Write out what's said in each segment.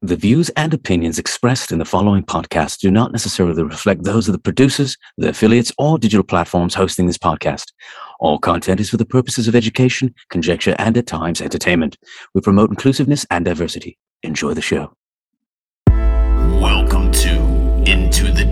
The views and opinions expressed in the following podcast do not necessarily reflect those of the producers, the affiliates, or digital platforms hosting this podcast. All content is for the purposes of education, conjecture, and at times entertainment. We promote inclusiveness and diversity. Enjoy the show. Welcome to Into the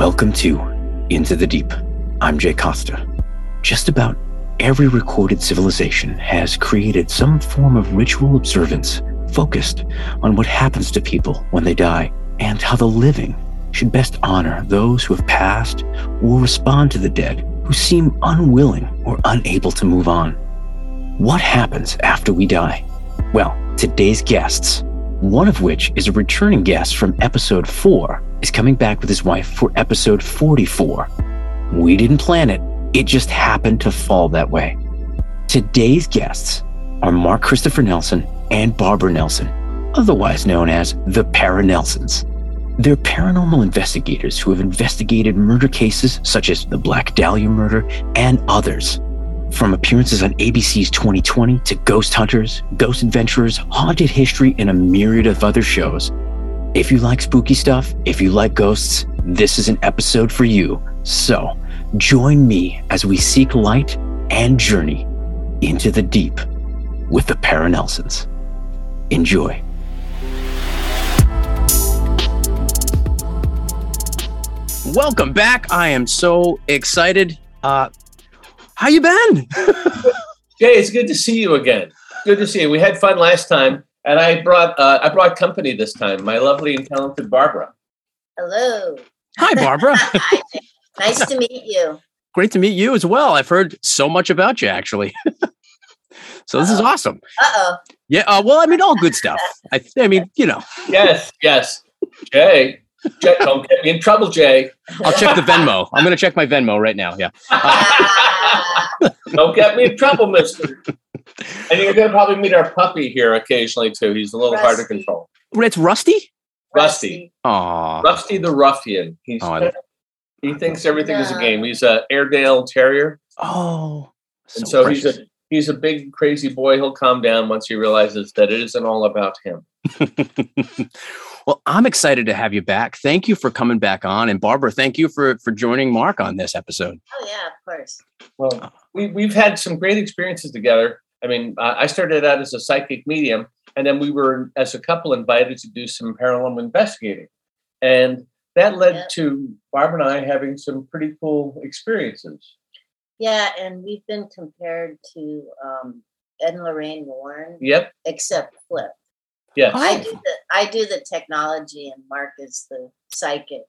Welcome to Into the Deep. I'm Jay Costa. Just about every recorded civilization has created some form of ritual observance focused on what happens to people when they die and how the living should best honor those who have passed or respond to the dead who seem unwilling or unable to move on. What happens after we die? Well, today's guests, one of which is a returning guest from episode 4, is coming back with his wife for episode 44. We didn't plan it, it just happened to fall that way. Today's guests are Mark Christopher Nelson and Barbara Nelson, otherwise known as the Paranelsons. They're paranormal investigators who have investigated murder cases such as the Black Dahlia murder and others. From appearances on ABC's 2020 to Ghost Hunters, Ghost Adventurers, Haunted History, and a myriad of other shows, if you like spooky stuff, if you like ghosts, this is an episode for you. So, join me as we seek light and journey into the deep with the Paranelsons. Enjoy. Welcome back. I am so excited. Uh, how you been? Jay, it's good to see you again. Good to see you. We had fun last time, and I brought uh, I brought company this time. My lovely and talented Barbara. Hello. Hi, Barbara. Hi, nice to meet you. Great to meet you as well. I've heard so much about you, actually. so this is Uh-oh. awesome. Uh oh. Yeah. Uh, well, I mean, all good stuff. I, I mean, you know, Yes, yes. Jay, Jay, don't get me in trouble, Jay. I'll check the Venmo. I'm going to check my Venmo right now. Yeah. Don't get me in trouble, Mister. And you're gonna probably meet our puppy here occasionally too. He's a little hard to control. It's Rusty. Rusty. Aw. Rusty the ruffian. He's Oh, he thinks everything is a game. He's a Airedale Terrier, Oh. and so precious. he's a he's a big crazy boy. He'll calm down once he realizes that it isn't all about him. well, I'm excited to have you back. Thank you for coming back on, and Barbara, thank you for for joining Mark on this episode. Oh yeah, of course. Well, we, we've had some great experiences together. I mean, uh, I started out as a psychic medium, and then we were, as a couple, invited to do some paranormal investigating. And that led Yep. to Barbara and I having some pretty cool experiences. Yeah, and we've been compared to um, Ed and Lorraine Warren, Yep. except flip. Yes. I do the I do the technology, and Mark is the psychic.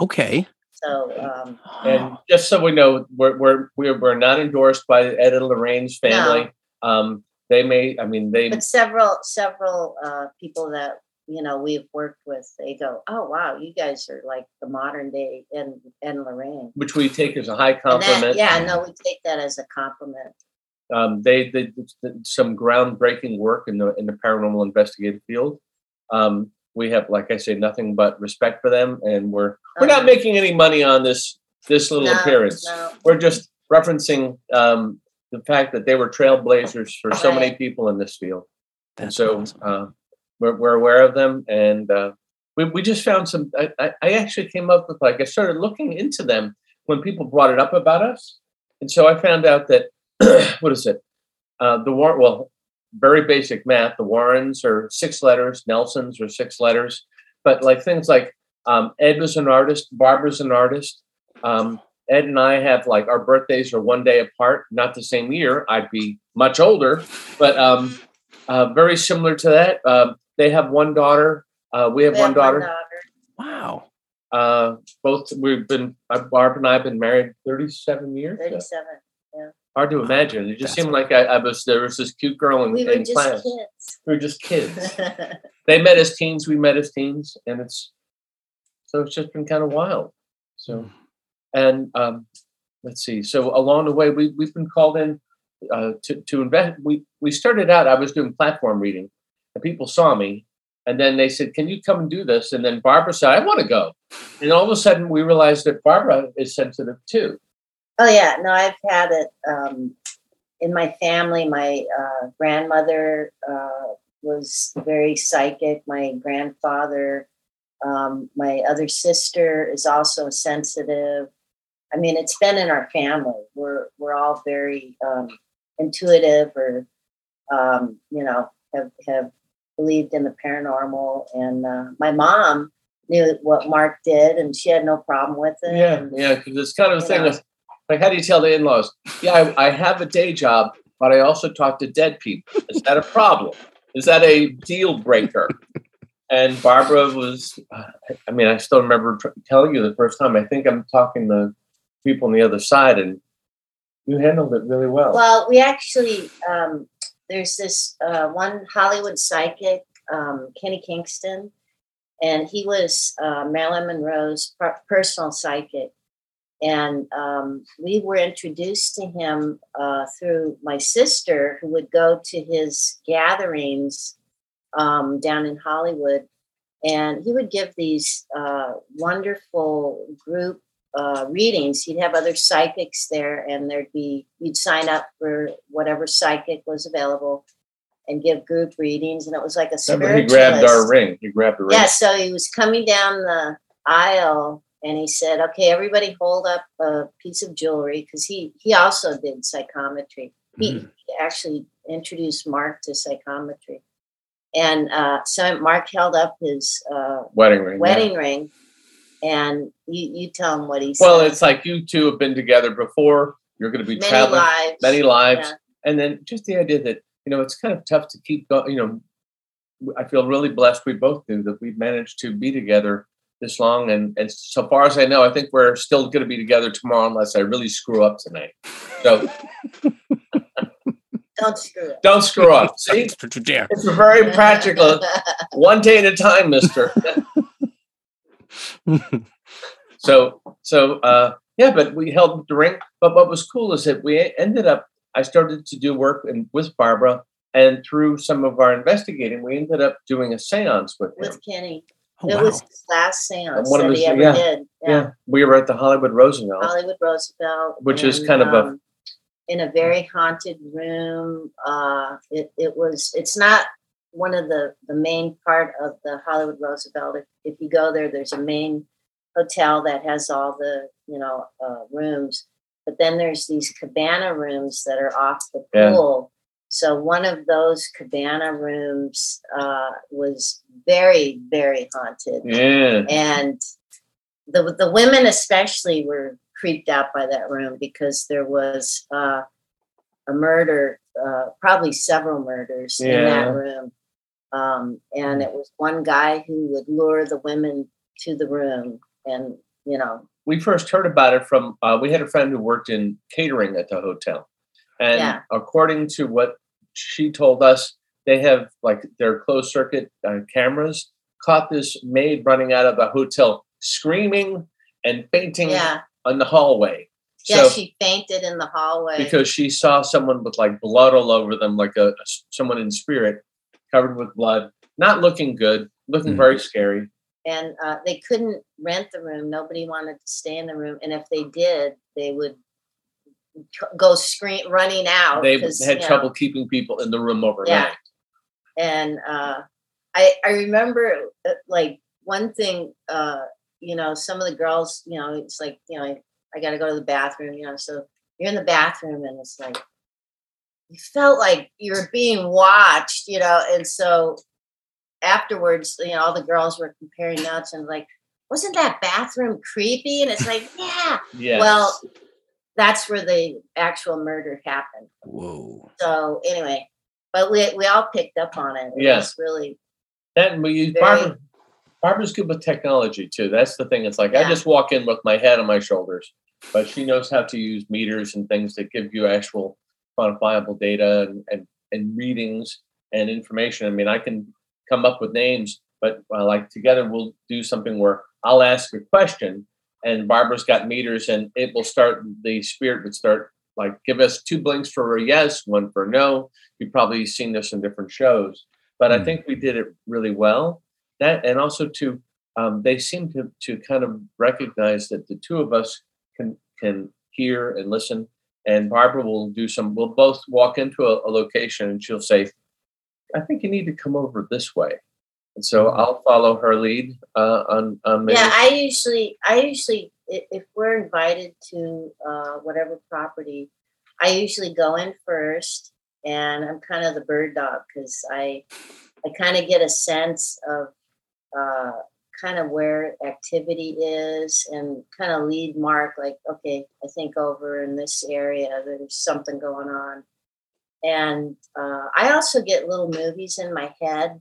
Okay. So um, And just so we know, we're, we're, we're, we're not endorsed by Ed and Lorraine's family. Um, they may, I mean, they, but several several uh, people that you know we've worked with, they go, "Oh wow, you guys are like the modern day and, and Lorraine." which we take as a high And compliment. that, yeah, no, we take that as a compliment. Um, they they did some groundbreaking work in the in the paranormal investigative field. Um, we have, like I say, nothing but respect for them, and we're we're not Um, making any money on this this little no, appearance. no. We're just referencing um, the fact that they were trailblazers for so many people in this field, and so awesome. uh, we're we're aware of them, and uh, we we just found some. I, I, I actually came up with like I started looking into them when people brought it up about us, and so I found out that what is it? Uh, the war well, very basic math. The Warrens are six letters, Nelsons are six letters, but like things like um, Ed was an artist, Barbara's an artist. Um, Ed and I have like our birthdays are one day apart, not the same year. I'd be much older, but um, uh, very similar to that. Um, they have one daughter. Uh, we have We one have daughter. Wow. Uh, both we've been uh, Barb and I have been married thirty-seven years. So Thirty-seven. Hard to imagine. It just That's seemed like I, I was there was this cute girl in, We were in just class. kids. We were just kids. they met as teens. We met as teens, and it's so it's just been kind of wild. So, and um, let's see. So along the way, we we've been called in uh, to to invest. We we started out. I was doing platform reading, and people saw me, and then they said, "Can you come and do this?" And then Barbara said, "I want to go," and all of a sudden we realized that Barbara is sensitive too. Oh yeah, no, I've had it um, in my family. My uh, grandmother uh, was very psychic. My grandfather, um, my other sister is also sensitive. I mean, it's been in our family. We're we're all very um, intuitive, or um, you know, have have believed in the paranormal. And uh, my mom knew what Mark did, and she had no problem with it. Yeah, and, yeah, because it's kind of a thing. know. Like, how do you tell the in-laws? Yeah, I, I have a day job, but I also talk to dead people. Is that a problem? Is that a deal breaker? And Barbara was, I mean, I still remember telling you the first time. I think I'm talking to people on the other side, and you handled it really well. Well, we actually um, there's this uh, one Hollywood psychic, um, Kenny Kingston, and he was uh, Marilyn Monroe's personal psychic. And um, we were introduced to him uh, through my sister, who would go to his gatherings um, down in Hollywood. And he would give these uh, wonderful group uh, readings. He'd have other psychics there, and there'd be you'd sign up for whatever psychic was available and give group readings. And it was like a Remember, he grabbed our ring. He grabbed the ring. Yeah, so he was coming down the aisle and he said, "Okay, everybody, hold up a piece of jewelry," because he he also did psychometry. He Mm-hmm. actually introduced Mark to psychometry, and uh, so Mark held up his uh, Wedding ring. yeah. wedding ring, and you you tell him what he Well, said. it's like you two have been together before. You're going to be many traveling lives, many lives, Yeah. and then just the idea that you know it's kind of tough to keep going. You know, I feel really blessed. We both do that. We've managed to be together this long, and and so far as I know, I think we're still going to be together tomorrow, unless I really screw up tonight. So Don't screw up. don't screw up. See, Yeah. it's very practical. One day at a time, Mister. so so uh yeah but we held the ring but what was cool is that we ended up i started to do work in, with barbara and through some of our investigating we ended up doing a seance with him with Kenny. Oh, it wow. was his last seance One that his- he ever yeah, did. yeah. we were at the hollywood roosevelt Hollywood Roosevelt, Which is and, kind of a- um, in a very haunted room. Uh, it it was. It's not one of the the main part of the Hollywood Roosevelt. If, if you go there, there's a main hotel that has all the you know uh, rooms, but then there's these cabana rooms that are off the Yeah. So one of those cabana rooms uh, was very very haunted. Yeah. And the the women especially were creeped out by that room because there was uh, a murder, uh, probably several murders in that room, um, and it was one guy who would lure the women to the room, and you know, we first heard about it from uh, we had a friend who worked in catering at the hotel. And Yeah. according to what she told us they have like their closed circuit uh, cameras. Caught this maid running out of the hotel screaming and fainting yeah, in the hallway. Yeah, so she fainted in the hallway. Because she saw someone with like blood all over them like a someone in spirit covered with blood not looking good looking Mhm. very scary. And uh, they couldn't rent the room. Nobody wanted to stay in the room, and if they did, they would c- go scream running out. they had you know, trouble keeping people in the room overnight Yeah. and uh, I I remember uh, like one thing, uh, you know, some of the girls, you know, it's like you know, I got to go to the bathroom, you know, so you're in the bathroom and it's like you felt like you were being watched, you know, and so afterwards, you know, all the girls were comparing notes and like, wasn't that bathroom creepy? And it's like, yeah, yes. well, that's where the actual murder happened. Whoa. So anyway, but we we all picked up on it. It Yeah. really That we use Very- Barbara. Barbara's good with technology too. That's the thing. It's like I just walk in with my head on my shoulders, but she knows how to use meters and things that give you actual quantifiable data and, and, and readings and information. I mean, I can come up with names, but uh, like together we'll do something where I'll ask a question and Barbara's got meters, and it will start. The spirit would start like give us two blinks for a yes, one for no. You've probably seen this in different shows, but I Hmm. think we did it really well. That and also to um, they seem to to kind of recognize that the two of us can can hear and listen. And Barbara will do some. We'll both walk into a, a location, and she'll say, "I think you need to come over this way." And so I'll follow her lead uh, on on Yeah, I usually, I usually, if we're invited to uh, whatever property, I usually go in first, and I'm kind of the bird dog because I, I kind of get a sense of, uh, kind of where activity is, and kind of lead Mark like, okay, I think over in this area there's something going on, and uh, I also get little movies in my head,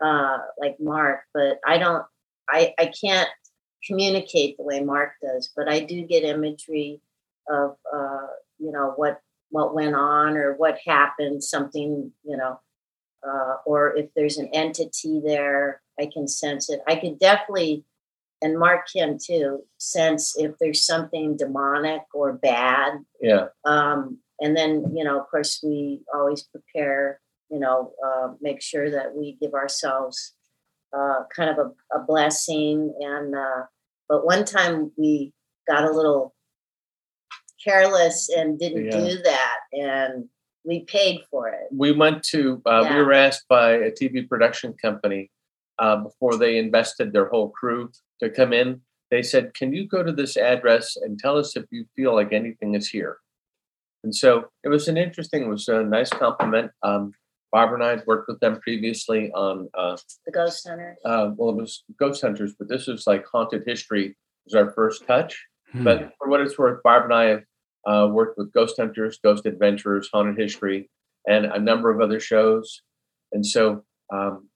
uh, like Mark, but I don't I, I can't communicate the way Mark does, but I do get imagery of uh, you know what what went on or what happened, something you know, uh, or if there's an entity there, I can sense it. I could definitely, and Mark can too, sense if there's something demonic or bad. yeah. Um, and then you know, of course, we always prepare. You know, uh, make sure that we give ourselves uh, kind of a, a blessing. And uh, but one time we got a little careless and didn't Yeah. do that, and we paid for it. we went to uh, we were asked by a tv production company uh, before they invested their whole crew to come in they said can you go to this address and tell us if you feel like anything is here and so it was an interesting it was a nice compliment um, barbara and i had worked with them previously on uh, The ghost hunters. uh, well it was ghost hunters but this was like haunted history was our first touch Hmm. but for what it's worth, Barb and I have uh, worked with Ghost Hunters, Ghost Adventurers, Haunted History, and a number of other shows. And so um,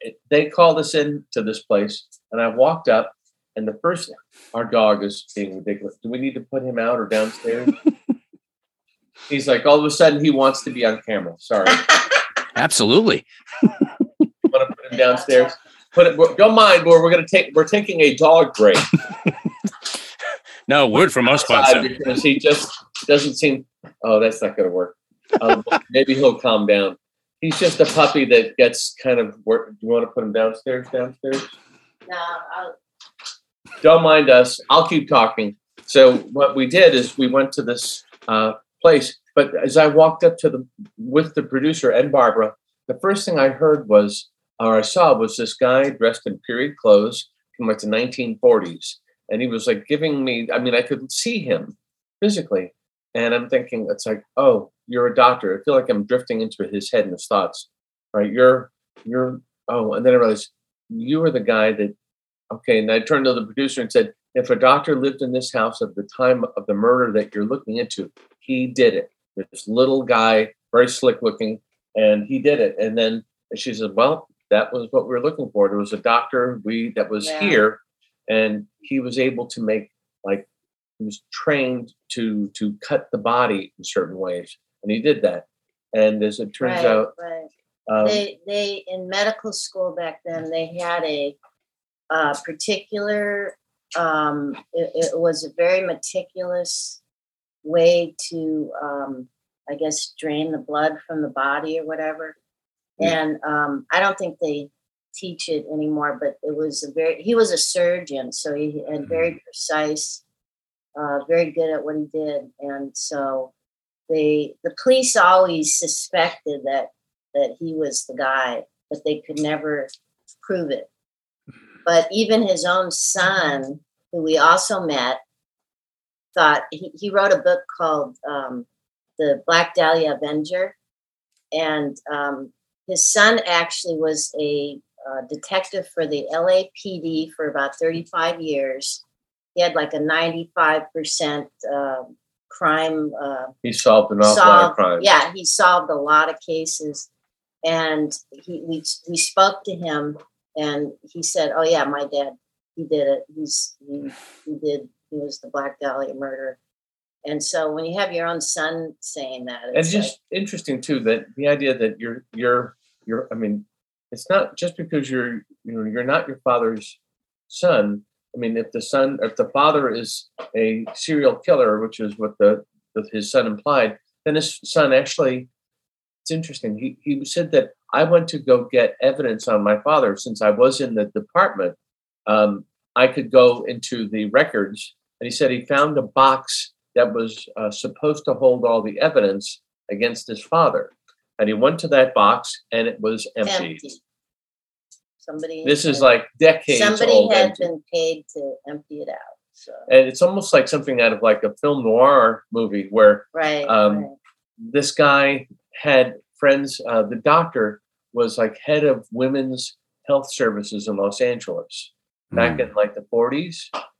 it, they called us in to this place, and I walked up, and the first, our dog is being ridiculous. Do we need to put him out or downstairs? He's like, all of a sudden, he wants to be on camera. Sorry, Absolutely. want to put him downstairs. Put it. Don't mind, we're, we're gonna take. We're taking a dog break. No word from our sponsor. because he just doesn't seem. Oh, that's not going to work. Um, maybe he'll calm down. He's just a puppy that gets kind of. Work. Do you want to put him downstairs? Downstairs. no, I'll, Don't mind us. I'll keep talking. So what we did is we went to this uh, place. But as I walked up to the with the producer and Barbara, the first thing I heard was, or I saw, was this guy dressed in period clothes from like the 1940s, and he was like giving me. I mean, I could see him physically, and I'm thinking, it's like, oh, you're a doctor. I feel like I'm drifting into his head and his thoughts. Right? You're, you're. Oh, and then I realized you are the guy that. Okay, and I turned to the producer and said, if a doctor lived in this house at the time of the murder that you're looking into, he did it. This little guy, very slick looking, and he did it. And then she said, "Well, that was what we were looking for. There was a doctor we that was Yeah. here, and he was able to make like he was trained to to cut the body in certain ways, and he did that. And as it turns right, out, right. um, they they in medical school back then they had a uh, particular um, it, it was a very meticulous way to um, i guess drain the blood from the body or whatever Yeah. and um, i don't think they teach it anymore but it was a very he was a surgeon so he had very precise uh, very good at what he did and so they the police always suspected that that he was the guy, but they could never prove it. But even his own son, who we also met, thought he, he wrote a book called um, The Black Dahlia Avenger. And um, his son actually was a uh, detective for the LAPD for about 35 years. He had like a 95% uh, crime uh, he solved an awful lot of crimes. yeah, he solved a lot of cases, and he we we spoke to him, and he said, "Oh yeah, my dad, he did it. He's he, he did. He was the Black Dahlia murder." And so when you have your own son saying that, and it's just interesting too that the idea that you're you're you're i mean it's not just because you're you know you're not your father's son I mean, if the son, if the father is a serial killer, which is what the, the his son implied, then his son actually, it's interesting. He he said that I went to go get evidence on my father since I was in the department. Um, I could go into the records, and he said he found a box that was uh, supposed to hold all the evidence against his father, and he went to that box, and it was empty. Empty. Somebody. This is like decades somebody old. had empty. been paid to empty it out. So and it's almost like something out of like a film noir movie where right. um, right. this guy had friends. Uh, the doctor was like head of women's health services in Los Angeles back Mm. in like the 40s,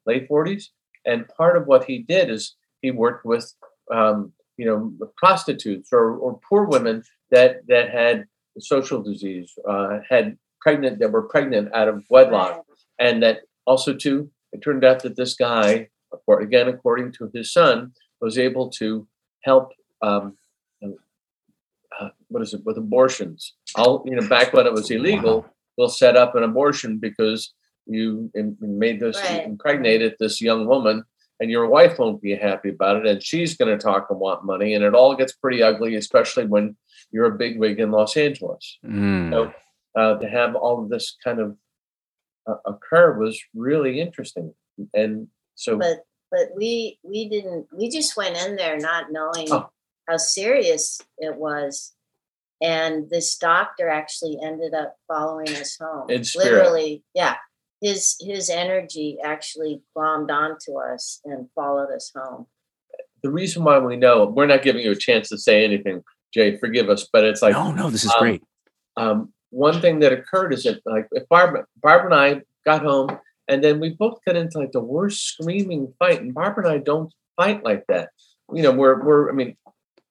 late 40s. And part of what he did is he worked with, um, you know, prostitutes or, or poor women that that had social disease, uh, had pregnant that were pregnant out of wedlock. And that also too it turned out that this guy again according to his son was able to help um, uh, what is it with abortions. All you know back when it was illegal we'll set up an abortion because you made this Right. impregnated this young woman and your wife won't be happy about it and she's going to talk and want money and it all gets pretty ugly especially when you're a big wig in los angeles Mm. so uh, to have all of this kind of uh, occur was really interesting and so but but we we didn't we just went in there not knowing Oh. how serious it was and this doctor actually ended up following us home In spirit. literally yeah his his energy actually glommed onto us and followed us home the reason why we know we're not giving you a chance to say anything jay forgive us but it's like no, no, this is um, great. um, one thing that occurred is that like if Barbara, Barbara and I got home and then we both got into like the worst screaming fight. And Barbara and I don't fight like that. You know, we're we're I mean,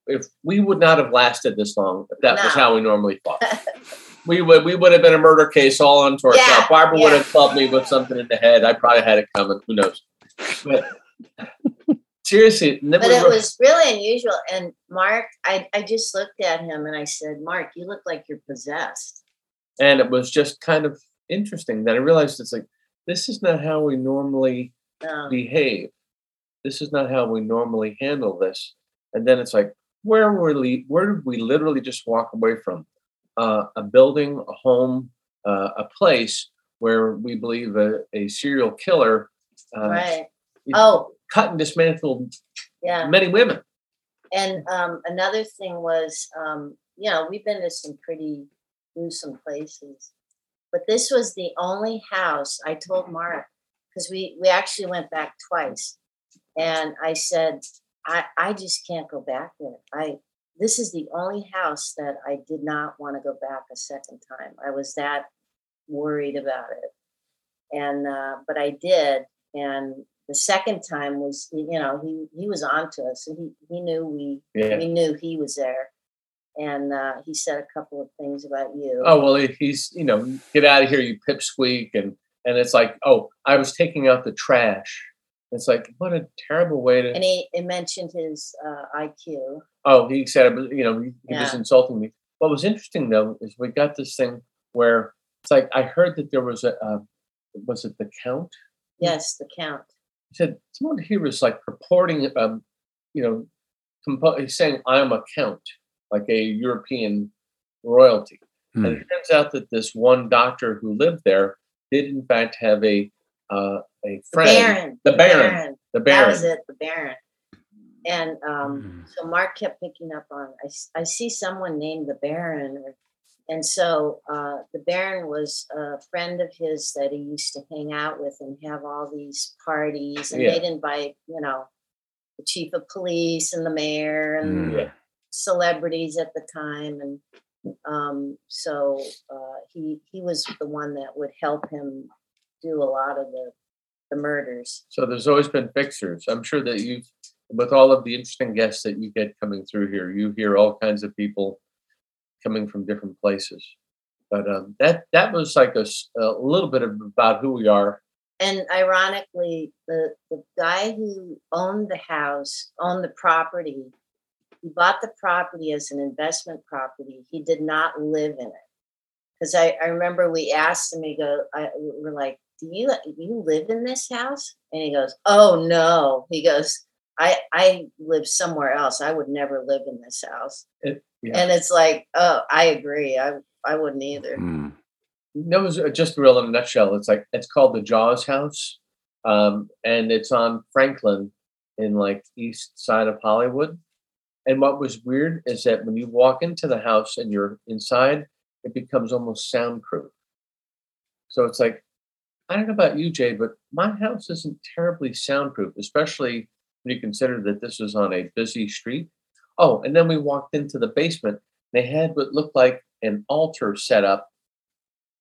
if we would not have lasted this long if that was how we normally fought. we would we would have been a murder case all unto ourselves. Yeah, Barbara would have clubbed me with something in the head. I probably had it coming. Who knows? But seriously, but we it was really unusual and mark I, I just looked at him and i said mark you look like you're possessed and it was just kind of interesting that I realized it's like this is not how we normally no. behave. This is not how we normally handle this. And then it's like, where were we? Where did we literally just walk away from? Uh, a building, a home, uh, a place where we believe a, a serial killer uh, right oh cut and dismantled yeah many women. And um, another thing was, um, you know, we've been to some pretty gruesome places, but this was the only house I told Mark because we we actually went back twice, and I said, I I just can't go back there. I this is the only house that I did not want to go back a second time. I was that worried about it, and uh, but I did, and the second time was you know he he was on to us and he he knew we Yeah. we knew he was there and uh, he said a couple of things about you Oh well, he's you know, get out of here, you pipsqueak, and and it's like, oh, I was taking out the trash. It's like, what a terrible way to. and he, he mentioned his uh, iq Oh, he said, you know, he, he was insulting me. What was interesting though is we got this thing where it's like I heard that there was a, uh, was it the count? yes the count He said someone here was like purporting, um, you know, compo- he's saying I'm a count, like a European royalty. Hmm. And it turns out that this one doctor who lived there did in fact have a uh, a the friend, baron the Baron, the Baron. that Baron. was it the baron and um, Mm. so mark kept picking up on I see someone named the baron and so uh, the baron was a friend of his that he used to hang out with and have all these parties and Yeah. they'd invite you know the chief of police and the mayor and Mm. Yeah. celebrities at the time and um, so uh, he he was the one that would help him do a lot of the the murders So there's always been fixers. I'm sure that you've, with all of the interesting guests that you get coming through here, you hear all kinds of people coming from different places. But um, that that was like a little bit of about who we are. and ironically the the guy who owned the house owned the property he bought the property as an investment property he did not live in it because I, I remember we asked him we go I, we're like do you you live in this house? And he goes, oh no. He goes, I I live somewhere else. I would never live in this house. It- yeah. And it's like, oh, I agree. I I wouldn't either. Hmm. That was uh, just real in a nutshell. It's like it's called the Jaws House, um, and it's on Franklin, in like east side of Hollywood. And what was weird is that when you walk into the house and you're inside, it becomes almost soundproof. So it's like, I don't know about you, Jay, but my house isn't terribly soundproof, especially when you consider that this was on a busy street. Oh, and then we walked into the basement. They had what looked like an altar set up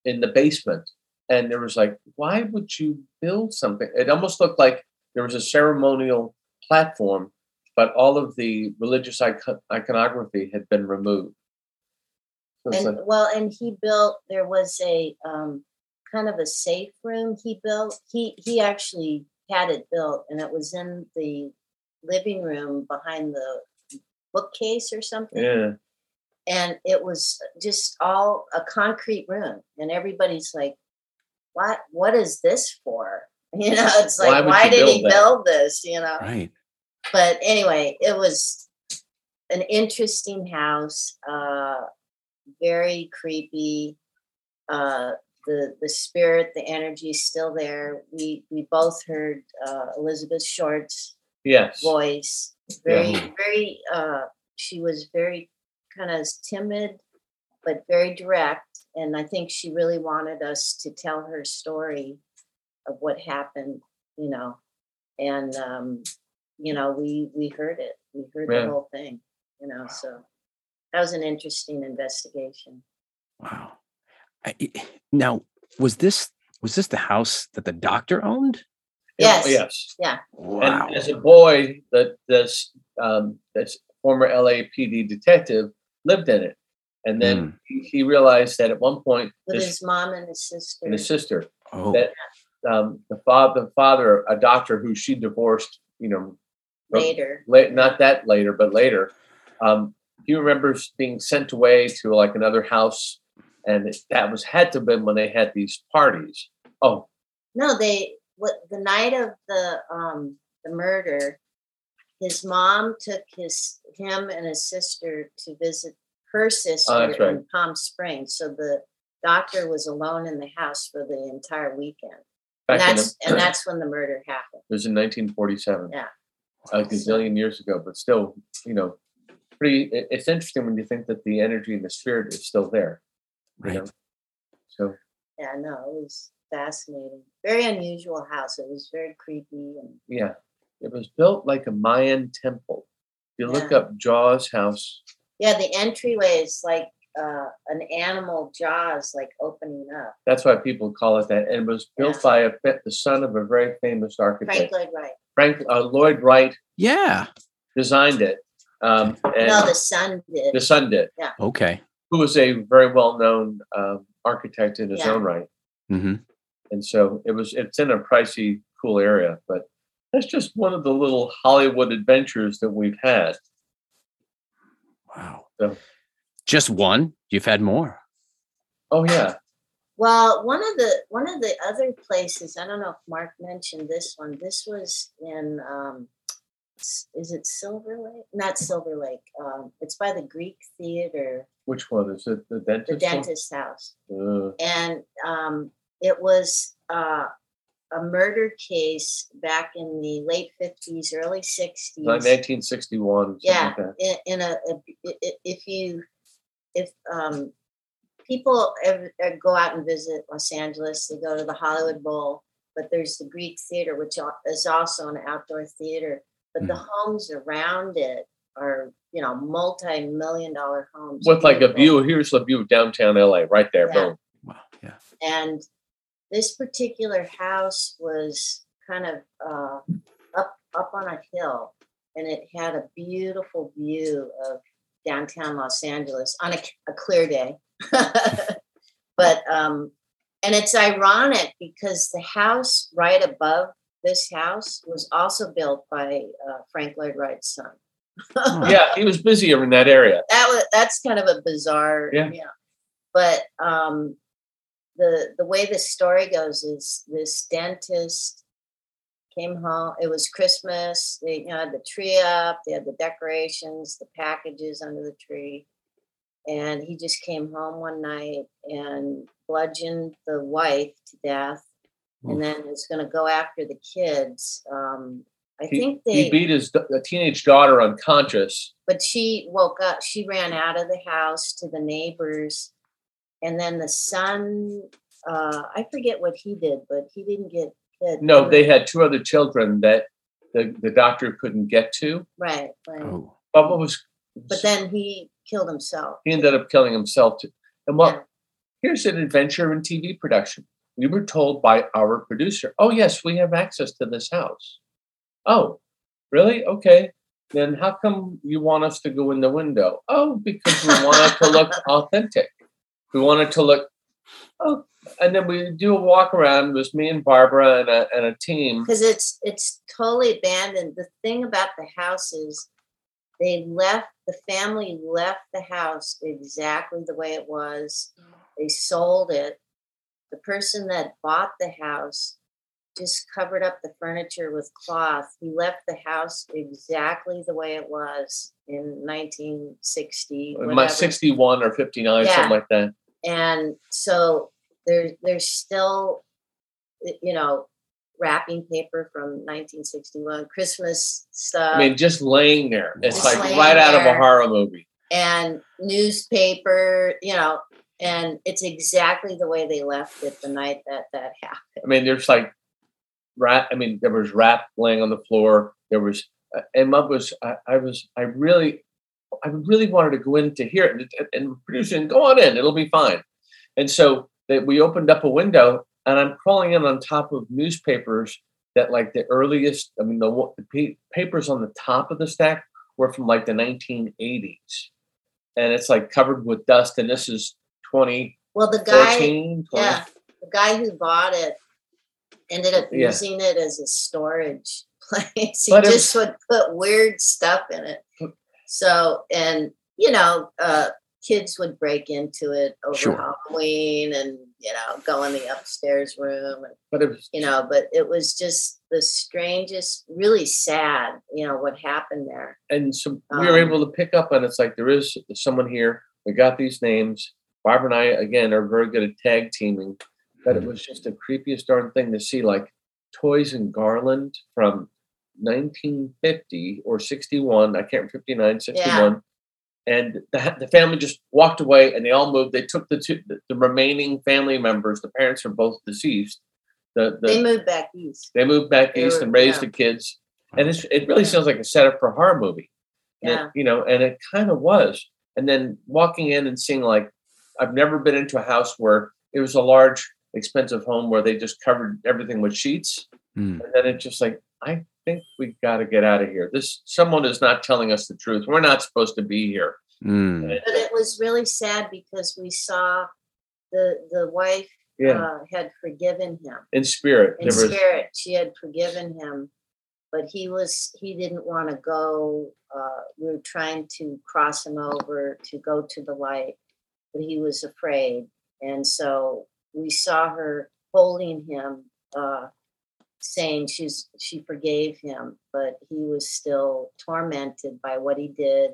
in the basement. And there was like, why would you build something? It almost looked like there was a ceremonial platform, but all of the religious icon- iconography had been removed. And like, well, and he built. There was a um, kind of a safe room he built. He he actually had it built, and it was in the living room behind the bookcase or something. yeah, and it was just all a concrete room and everybody's like what what is this for you know it's like would why, you did he build that?" build this you know Right. but anyway it was an interesting house uh very creepy uh the the spirit the energy is still there we we both heard uh elizabeth short's yes. voice very Yeah. very uh she was very kind of timid but very direct and i think she really wanted us to tell her story of what happened you know and um you know we we heard it we heard Yeah. the whole thing you know so that was an interesting investigation Wow. I, i- now, was this was this the house that the doctor owned? Yes. Yes. Yeah. Wow. And as a boy, that this um, this former LAPD detective lived in it, and then Hmm. he, he realized that at one point, with this, his mom and his sister and his sister, oh, that um, the father, the father, a doctor who she divorced, you know, later late, not that later, but later, um, he remembers being sent away to like another house, and that was had to have been when they had these parties. Oh, No, they what the night of the um the murder, his mom took his him and his sister to visit her sister Oh, right. in Palm Springs. So the doctor was alone in the house for the entire weekend. And back in that's the, and that's when the murder happened. it was in 1947. Yeah. a gazillion years ago, but still, you know, pretty. It's interesting when you think that the energy and the spirit is still there. You right. know? So Yeah, no, it was fascinating. Very unusual house. It was very creepy and yeah, it was built like a Mayan temple. If you look up Jaws House, yeah, the entryway is like uh, an animal jaws like opening up. that's why people call it that. And it was built Yeah. by a the son of a very famous architect, Frank Lloyd Wright. Frank uh, Lloyd Wright Yeah. designed it, um, and No, the son did. the son did, Yeah. Okay. Who was a very well known um, architect in his Yeah. own right. hmm and so it was it's in a pricey cool area but that's just one of the little hollywood adventures that we've had Wow. So- Just one? You've had more. oh yeah Well, one of the one of the other places, I don't know if Mark mentioned this one. This was in um s- is it Silver Lake? Not Silver Lake. Um, it's by the Greek Theater, which one is it the dentist the one? dentist house. Uh, And um it was uh a murder case back in the late 50s, early 60s. like 1961 yeah like that. in, in a, a if you if um people ever, uh, go out and visit los angeles they go to the hollywood bowl but there's the greek theater which is also an outdoor theater but the homes around it are you know multi-million dollar homes with like a view here's the view of downtown la right there Yeah. boom Wow. Yeah. and this particular house was kind of uh, up up on a hill and it had a beautiful view of downtown los angeles on a, a clear day but um and it's ironic because the house right above this house was also built by uh, frank lloyd wright's son yeah he was busier in that area that was that's kind of a bizarre Yeah. but um the the way the story goes is this dentist came home. It was Christmas. They you know, had the tree up. They had the decorations, the packages under the tree, and he just came home one night and bludgeoned the wife to death, and then was going to go after the kids. Um, I He, think he they, beat his a teenage daughter unconscious. but she woke up. She ran out of the house to the neighbors, and then the son. Uh, I forget what he did, but he didn't get hit. No, they had two other children that the, the doctor couldn't get to. right, right. Oh, But what was But then he killed himself. he ended up killing himself too. And well, Yeah. here's an adventure in TV production. We were told by our producer, "Oh yes, we have access to this house." Oh, really? Okay. Then how come you want us to go in the window? Oh, because we want it to look authentic. We want it to look. Oh, and then we do a walk around. It was me and Barbara and a, and a team. because it's it's totally abandoned. The thing about the house is they left the family left the house exactly the way it was. Mm. They sold it. The person that bought the house just covered up the furniture with cloth. He left the house exactly the way it was in 1960. My 61 or 59, Yeah. something like that. and so there there's still you know wrapping paper from 1961 christmas stuff I mean, just laying there. It's Just like right out of a horror movie. and newspaper you know and it's exactly the way they left it the night that that happened I mean, there's like rat. I mean, there was rat laying on the floor. There was, uh, and Mum was. I, I was. I really, I really wanted to go in to hear it, and, and producing, go on in, it'll be fine. And so that we opened up a window, and I'm crawling in on top of newspapers that, like the earliest. I mean, the, the pa- papers on the top of the stack were from like the 1980s, and it's like covered with dust. And this is 2014, well the guy 20. yeah the guy who bought it ended up Yeah. using it as a storage place he But just would put weird stuff in it so and you know uh kids would break into it over Sure. halloween and you know go in the upstairs room and But it was you know but it was just the strangest really sad you know what happened there and so we were Um, able to pick up on it's like there is someone here. We got these names. Barbara and I again are very good at tag teaming, but it mm-hmm. was just the creepiest darn thing to see like toys and garland from 1950 or 61. I can't remember, 59, 61. And the, the family just walked away and they all moved. They took the two, the, the remaining family members. The parents are both deceased. The, the, they moved back east they moved back They east were- and raised yeah. the kids. And it's, it really sounds like a setup for a horror movie. And it- yeah you know, and it kind of was. And then walking in and seeing like, I've never been into a house where it was a large, expensive home where they just covered everything with sheets. Hmm. And then it's just like, I think we got to get out of here. This someone is not telling us the truth. We're not supposed to be here. Mm. And it- but it was really sad because we saw the the wife yeah, uh, had forgiven him in spirit, in there was spirit she had forgiven him but he was he didn't want to go uh, we were trying to cross him over to go to the light but he was afraid. And so we saw her holding him uh, saying she's she forgave him but he was still tormented by what he did.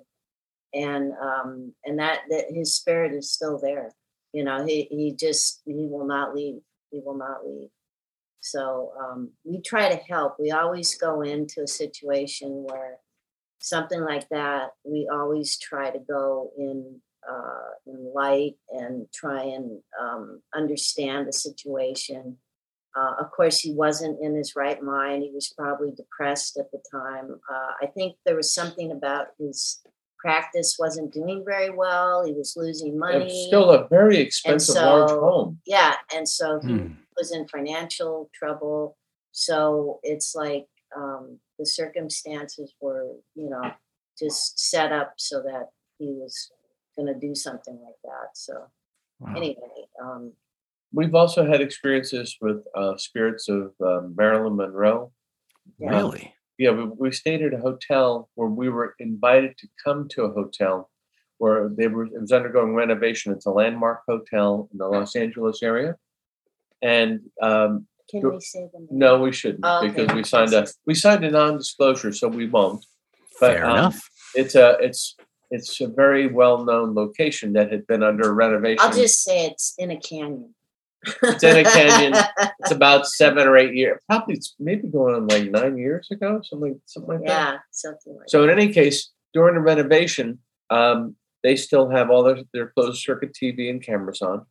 And um and that that his spirit is still there. You know he he just he will not leave. He will not leave. So um, we try to help. We always go into a situation where something like that we always try to go in uh, in light and try and um, understand the situation. Uh, of course he wasn't in his right mind. He was probably depressed at the time. Uh, i think there was something about his practice wasn't doing very well. He was losing money. it's still a very expensive large home. yeah and so he Hmm. was in financial trouble. So it's like um, the circumstances were you know just set up so that he was going to do something like that so Wow. anyway um, We've also had experiences with uh, spirits of um, Marilyn Monroe. yeah. Really? Yeah, we, we stayed at a hotel where we were invited to come to a hotel where they were it was undergoing renovation. It's a landmark hotel in the Los Angeles area, and um, Can we say the name? no, we shouldn't Oh, okay. because we signed a we signed a non-disclosure, so we won't. But, Fair um, enough. It's a it's it's a very well-known location that had been under renovation. I'll just say it's in a canyon. It's in a canyon. it's about seven or eight years, probably it's maybe going on like nine years ago, something something like that. yeah, something like So in any case, during the renovation, um, they still have all their, their closed circuit TV and cameras on.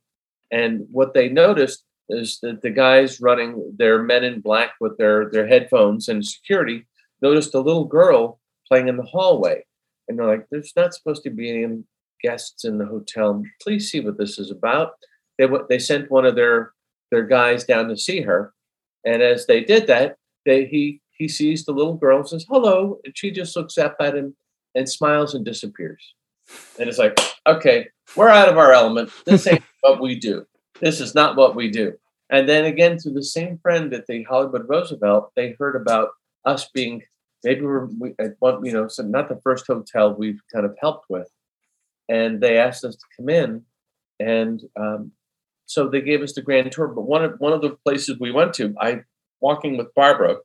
And what they noticed is that the guys running their men in black with their, their headphones and security noticed a little girl playing in the hallway. And they're like, there's not supposed to be any guests in the hotel. Please see what this is about. They, they sent one of their, their guys down to see her. And as they did that, they, he, he sees the little girl and says, hello. And she just looks up at him and smiles and disappears. And it's like, okay, we're out of our element. This ain't what we do. This is not what we do. And then again, through the same friend at the Hollywood Roosevelt, they heard about us being maybe we're we, at one, you know, so not the first hotel we've kind of helped with, and they asked us to come in, and um, so they gave us the grand tour. But one of one of the places we went to, I walking with Barbara.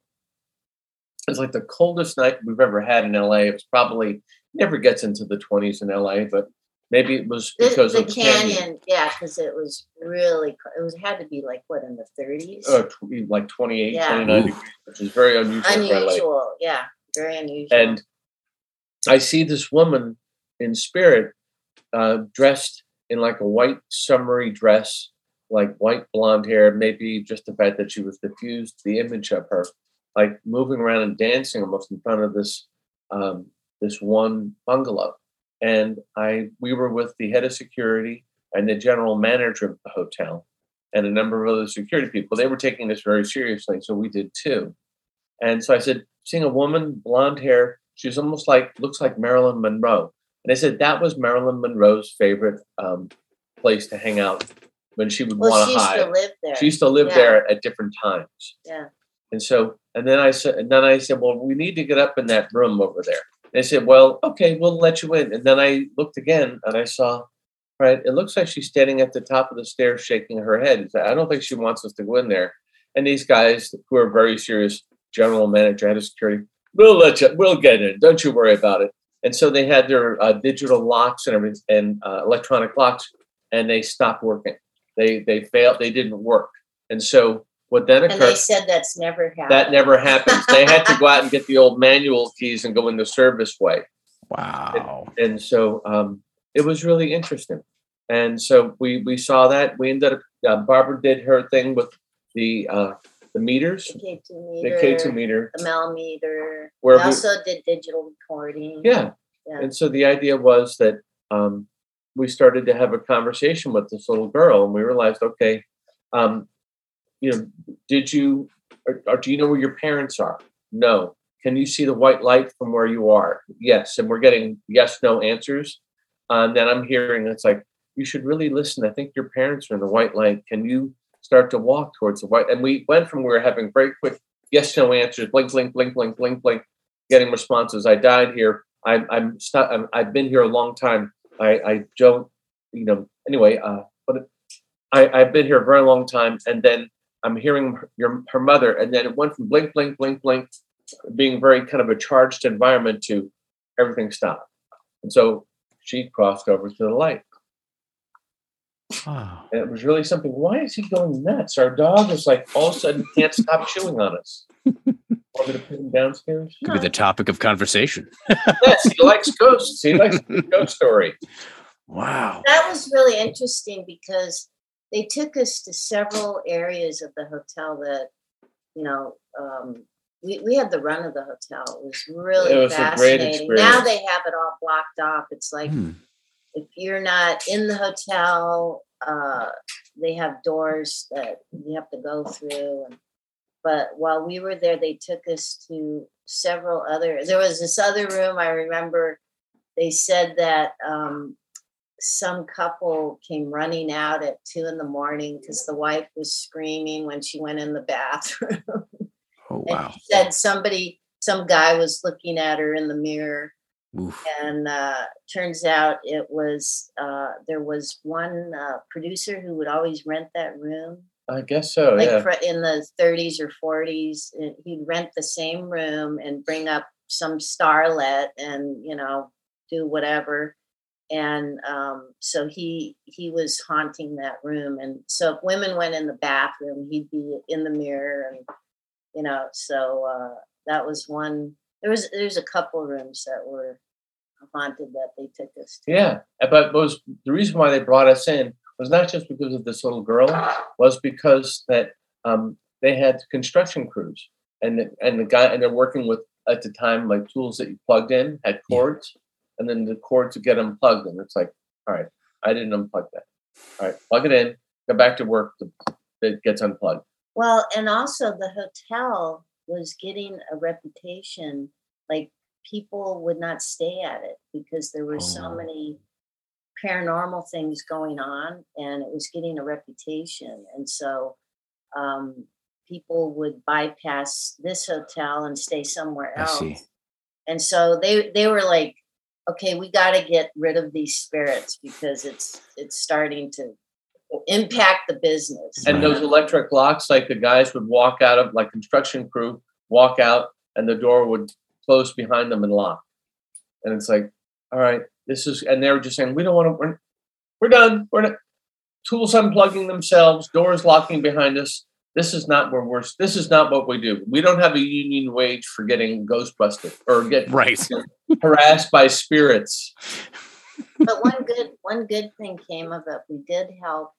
It's like the coldest night we've ever had in LA. It was probably never gets into the 20s in LA, but maybe it was because the of the canyon. canyon. Yeah, because it was really it was had to be like what in the 30s. Uh, tw- like 28, Yeah. 29 Ooh. degrees, which is very unusual, unusual. Yeah, very unusual. And I see this woman in spirit, uh, dressed in like a white summery dress, like white blonde hair, maybe just the fact that she was diffused, the image of her, like moving around and dancing almost in front of this um, this one bungalow. And I we were with the head of security and the general manager of the hotel and a number of other security people. They were taking this very seriously, so we did too. And so I said, seeing a woman, blonde hair, she's almost like looks like Marilyn Monroe. And I said that was Marilyn Monroe's favorite um, place to hang out when she would well, want to hide. to live there. She used to live Yeah. there at different times. yeah. And so, and then I said, and then I said, well, we need to get up in that room over there. They said, well, okay, we'll let you in. And then I looked again and I saw, right, it looks like she's standing at the top of the stairs shaking her head. I don't think she wants us to go in there. And these guys who are very serious, general manager, head of security, we'll let you, we'll get in. Don't you worry about it. And so they had their uh, digital locks and everything and uh, electronic locks, and they stopped working. They they failed. They didn't work. And so what then And they said that's never happened. That never happens. They had to go out and get the old manual keys and go in the service way. Wow. And so um, it was really interesting. And so we we saw that. We ended up. Uh, Barbara did her thing with the uh, the meters, the K2 meter, the meter, K two meter. the Mel meter. Where we we- also did digital recording. Yeah. Yeah. And so the idea was that um, we started to have a conversation with this little girl, and we realized, okay, um, you know, did you or, or do you know where your parents are? No. Can you see the white light from where you are? Yes. And we're getting yes, no answers. Uh, and then I'm hearing it's like you should really listen. I think your parents are in the white light. Can you start to walk towards the white? And we went from we were having very quick yes, no answers, blink, blink, blink, blink, blink, blink, getting responses. I died here. I'm I'm stuck. I'm, I've been here a long time. I I don't, you know. Anyway, uh, but I I've been here a very long time, and then I'm hearing her- your her mother, and then it went from blink, blink, blink, blink, being very kind of a charged environment to everything stopped, and so she crossed over to the light. Wow. And it was really something. Why is he going nuts? Our dog is like all of a sudden can't stop chewing on us. Want me to put him downstairs? Could be the topic of conversation. Yes, he likes ghosts. He likes ghost story. Wow. that was really interesting because they took us to several areas of the hotel that you know um, we, we had the run of the hotel. It was really It was a great fascinating. Now they have it all blocked off. It's like Hmm. if you're not in the hotel uh, they have doors that you have to go through and but while we were there they took us to several other there was this other room i remember they said that um, some couple came running out at two in the morning because the wife was screaming when she went in the bathroom. Oh and wow. she said somebody, some guy was looking at her in the mirror. Oof. And uh, turns out it was, uh, there was one uh, producer who would always rent that room. I guess so. like yeah. in the 30s or 40s. and He'd rent the same room and bring up some starlet and you know do whatever. And um, so he he was haunting that room. And so if women went in the bathroom, he'd be in the mirror, and you know. So uh, that was one. There was there's a couple rooms that were haunted that they took us to. Yeah, but was the reason why they brought us in was not just because of this little girl, was because that um, they had construction crews, and the, and the guy and they're working with at the time like tools that you plugged in had Yeah. cords, and then the cord to get unplugged, and it's like, all right, I didn't unplug that. All right, plug it in, go back to work. The, it gets unplugged. Well, and also the hotel was getting a reputation like people would not stay at it because there were so Oh. many paranormal things going on and it was getting a reputation. And so um, people would bypass this hotel and stay somewhere else. And so they they were like, okay, we got to get rid of these spirits because it's it's starting to impact the business. And those electric locks, like the guys would walk out of, like construction crew, walk out, and the door would close behind them and lock. And it's like, all right, this is, and they were just saying, we don't want to, we're, we're done. We're not, tools unplugging themselves, doors locking behind us. This is not where we're, this is not what we do. We don't have a union wage for getting ghost busted or get Right. harassed by spirits. but one good one good thing came of it. We did help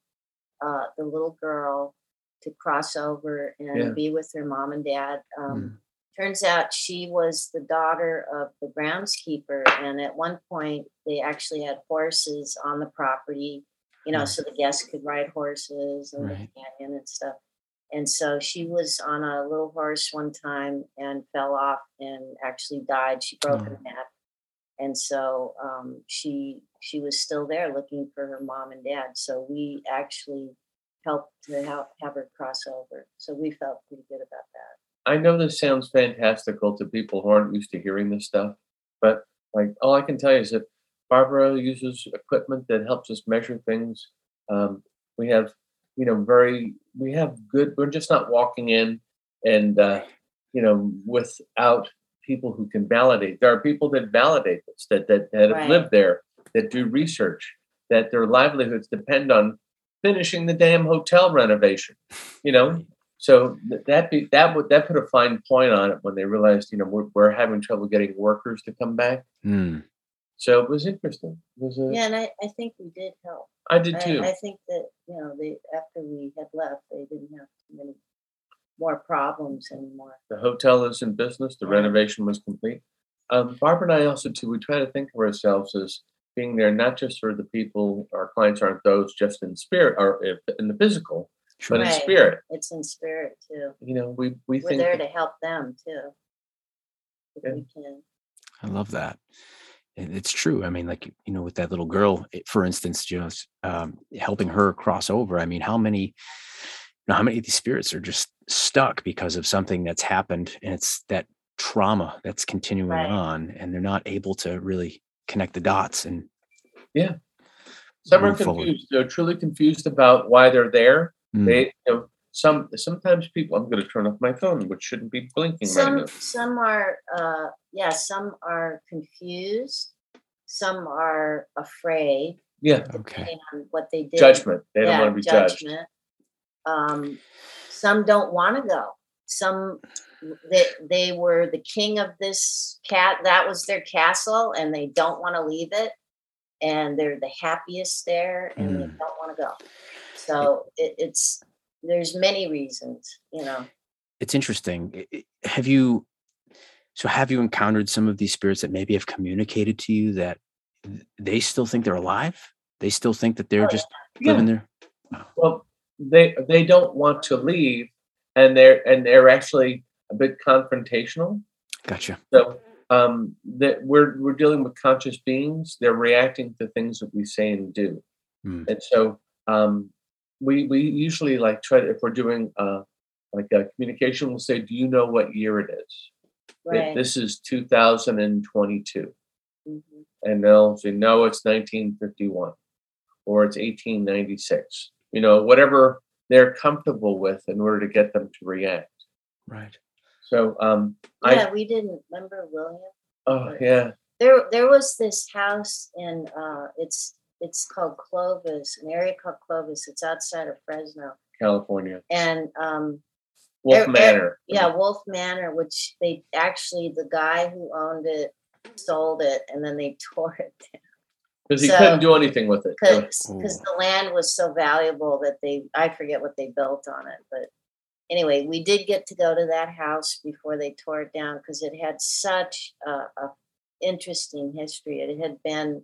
uh, the little girl to cross over and Yeah. be with her mom and dad. Um, Turns out she was the daughter of the groundskeeper, and at one point they actually had horses on the property. You know, Mm. so the guests could ride horses and Right. the canyon and stuff. And so she was on a little horse one time and fell off and actually died. She broke her Oh. neck and so um, she she was still there looking for her mom and dad. So we actually helped to help have her cross over. So we felt pretty good about that. I know this sounds fantastical to people who aren't used to hearing this stuff, but like all I can tell you is that Barbara uses equipment that helps us measure things. Um, we have, you know, very we have good. We're just not walking in and uh, you know without people who can validate. There are people that validate this, that that, that have lived there, that do research, that their livelihoods depend on finishing the damn hotel renovation. You know, so that be, that would that put a fine point on it when they realized, you know, we're, we're having trouble getting workers to come back. Hmm. So it was interesting. It was a, Yeah, and I, I think we did help. I did too. I, I think that you know they after we had left, they didn't have too many more problems anymore. the hotel is in business. The Right. renovation was complete. Um, Barbara and I also too. We try to think of ourselves as being there not just for the people. Our clients aren't those just in spirit or if, in the physical, Sure. but in spirit. It's in spirit too. You know, we we We're think there to help them too. If Yeah. we can. I love that. And it's true. I mean, like you know, with that little girl, for instance, just um, helping her cross over. I mean, how many, you know, how many of these spirits are just stuck because of something that's happened, and it's that trauma that's continuing Right. on, and they're not able to really connect the dots and yeah, some are move forward. confused. They're truly confused about why they're there. Mm, They, you know, some sometimes people. I'm going to turn off my phone, which shouldn't be blinking right Some now. some are uh yeah, some are confused, some are afraid, Yeah, okay. on what they did. judgment. They don't want to be judged. judgment. Um, some don't want to go. Some they they were the king of this cat. That was their castle, and they don't want to leave it. And they're the happiest there, and they Mm. don't want to go. So it, it's there's many reasons, you know. It's interesting. I- I- Have you? So, have you encountered some of these spirits that maybe have communicated to you that they still think they're alive? They still think that they're Oh, just Yeah. living there. Well, they they don't want to leave, and they're and they're actually a bit confrontational. Gotcha. So um, that we're we're dealing with conscious beings. They're reacting to things that we say and do, Mm. and so um, we we usually like try to if we're doing uh, like a communication, we'll say, "Do you know what year it is?" Right. This is 2022, Mhm. and they'll say, "No, it's 1951, or it's 1896." You know, whatever they're comfortable with in order to get them to react. Right. So, um, Yeah, I we didn't remember William. oh yeah, There, there was this house in uh, it's it's called Clovis, an area called Clovis. It's outside of Fresno, California and um, Wolfe Er- er- Manor. yeah, Wolfe Manor, which they actually the guy who owned it sold it, and then they tore it down because he so- couldn't do anything with it. So- because the land was so valuable that they I forget what they built on it, but anyway, we did get to go to that house before they tore it down because it had such a, a interesting history. It had been,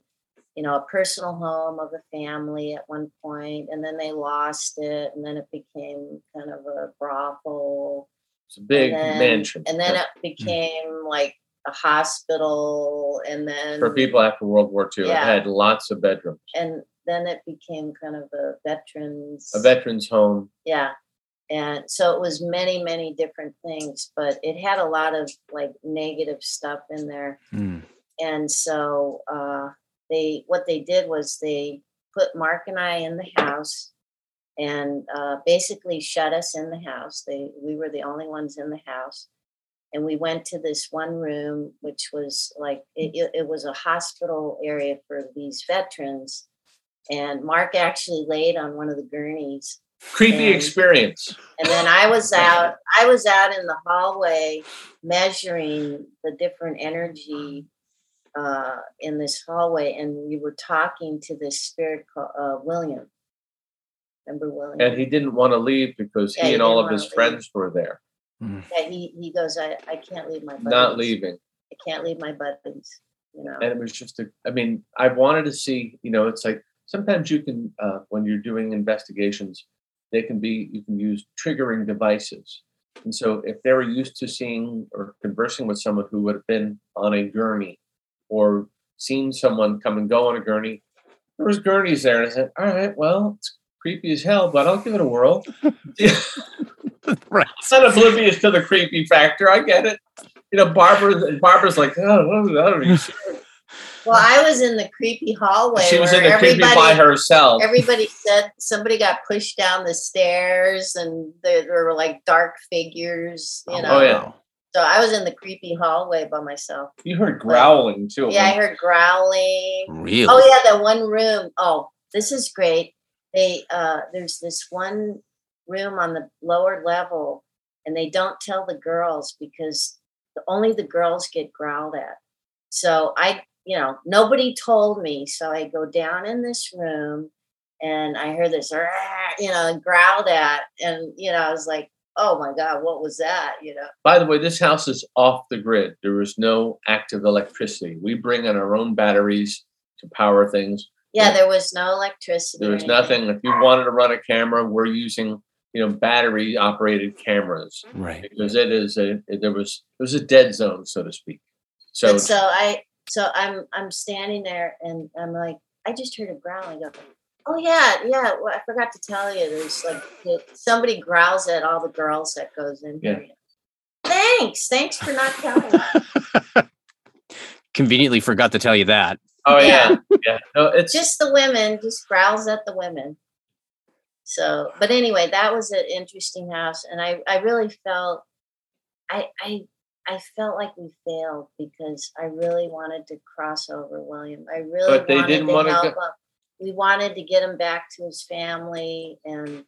you know, a personal home of a family at one point, and then they lost it, and then it became kind of a brothel. It's a big and then, mansion. and then it became like a hospital, and then for people after World War II, Yeah. it had lots of bedrooms. and then it became kind of a veterans A veterans home. yeah and so it was many many different things but it had a lot of like negative stuff in there Mm. and so uh they what they did was they put mark and i in the house and uh basically shut us in the house. They we were the only ones in the house. And we went to this one room which was like it, it, was a hospital area for these veterans. And mark actually laid on one of the gurneys. Creepy And- experience. and then I was out, I was out in the hallway measuring the different energy uh, in this hallway, and we were talking to this spirit called uh, William. Remember William? And he didn't want to leave because Yeah, he he and all of his wanna leave. friends were there, yeah, he he goes, I, I can't leave my buddies. not leaving. I can't leave my buddies. You know. and it was just a i mean i wanted to see you know it's like sometimes you can uh, when you're doing investigations they can be you can use triggering devices and so if they were used to seeing or conversing with someone who would have been on a gurney or seen someone come and go on a gurney there was gurneys there and i said all right well it's creepy as hell but i'll give it a whirl right. I'm not oblivious to the creepy factor i get it you know barbara barbara's like oh, I don't know. well, I was in the creepy hallway. she was in the creepy by herself everybody said somebody got pushed down the stairs and there, there were like dark figures you oh, know Oh, yeah. So i was in the creepy hallway by myself. You heard growling too. yeah i heard growling. Really? oh yeah that one room. Oh this is great. They uh there's this one room on the lower level and they don't tell the girls because the, only the girls get growled at. So i you know nobody told me. So i go down in this room and i heard this you know growled at. And you know i was like oh my god what was that you know By the way, this house is off the grid. There is no active electricity. We bring in our own batteries to power things. yeah Yeah. there was no electricity There was nothing. If you wanted to run a camera, we're using you know battery operated cameras Right. because it is a it- there was it was a dead zone so to speak. So, and so I so I'm I'm standing there and I'm like I just heard a growl. I go, oh yeah, yeah. Well, I forgot to tell you. There's like somebody growls at all the girls that goes in here. Thanks, thanks for not telling. me. Conveniently forgot to tell you that. oh yeah, Yeah. yeah. No, it's just the women, just growls at the women. So, but anyway, that was an interesting house, and I I really felt I I I felt like we failed because I really wanted to cross over William. I really But they wanted didn't to wanna help go- him. We wanted to get him back to his family, and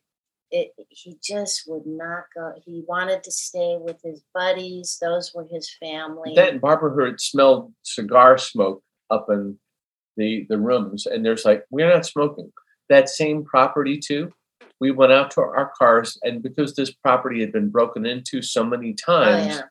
it he just would not go. He wanted to stay with his buddies; those were his family. then Barbara heard smelled cigar smoke up in the the rooms, and there's like we're not smoking. That same property too. We went out to our cars, and because this property had been broken into so many oh times, yeah,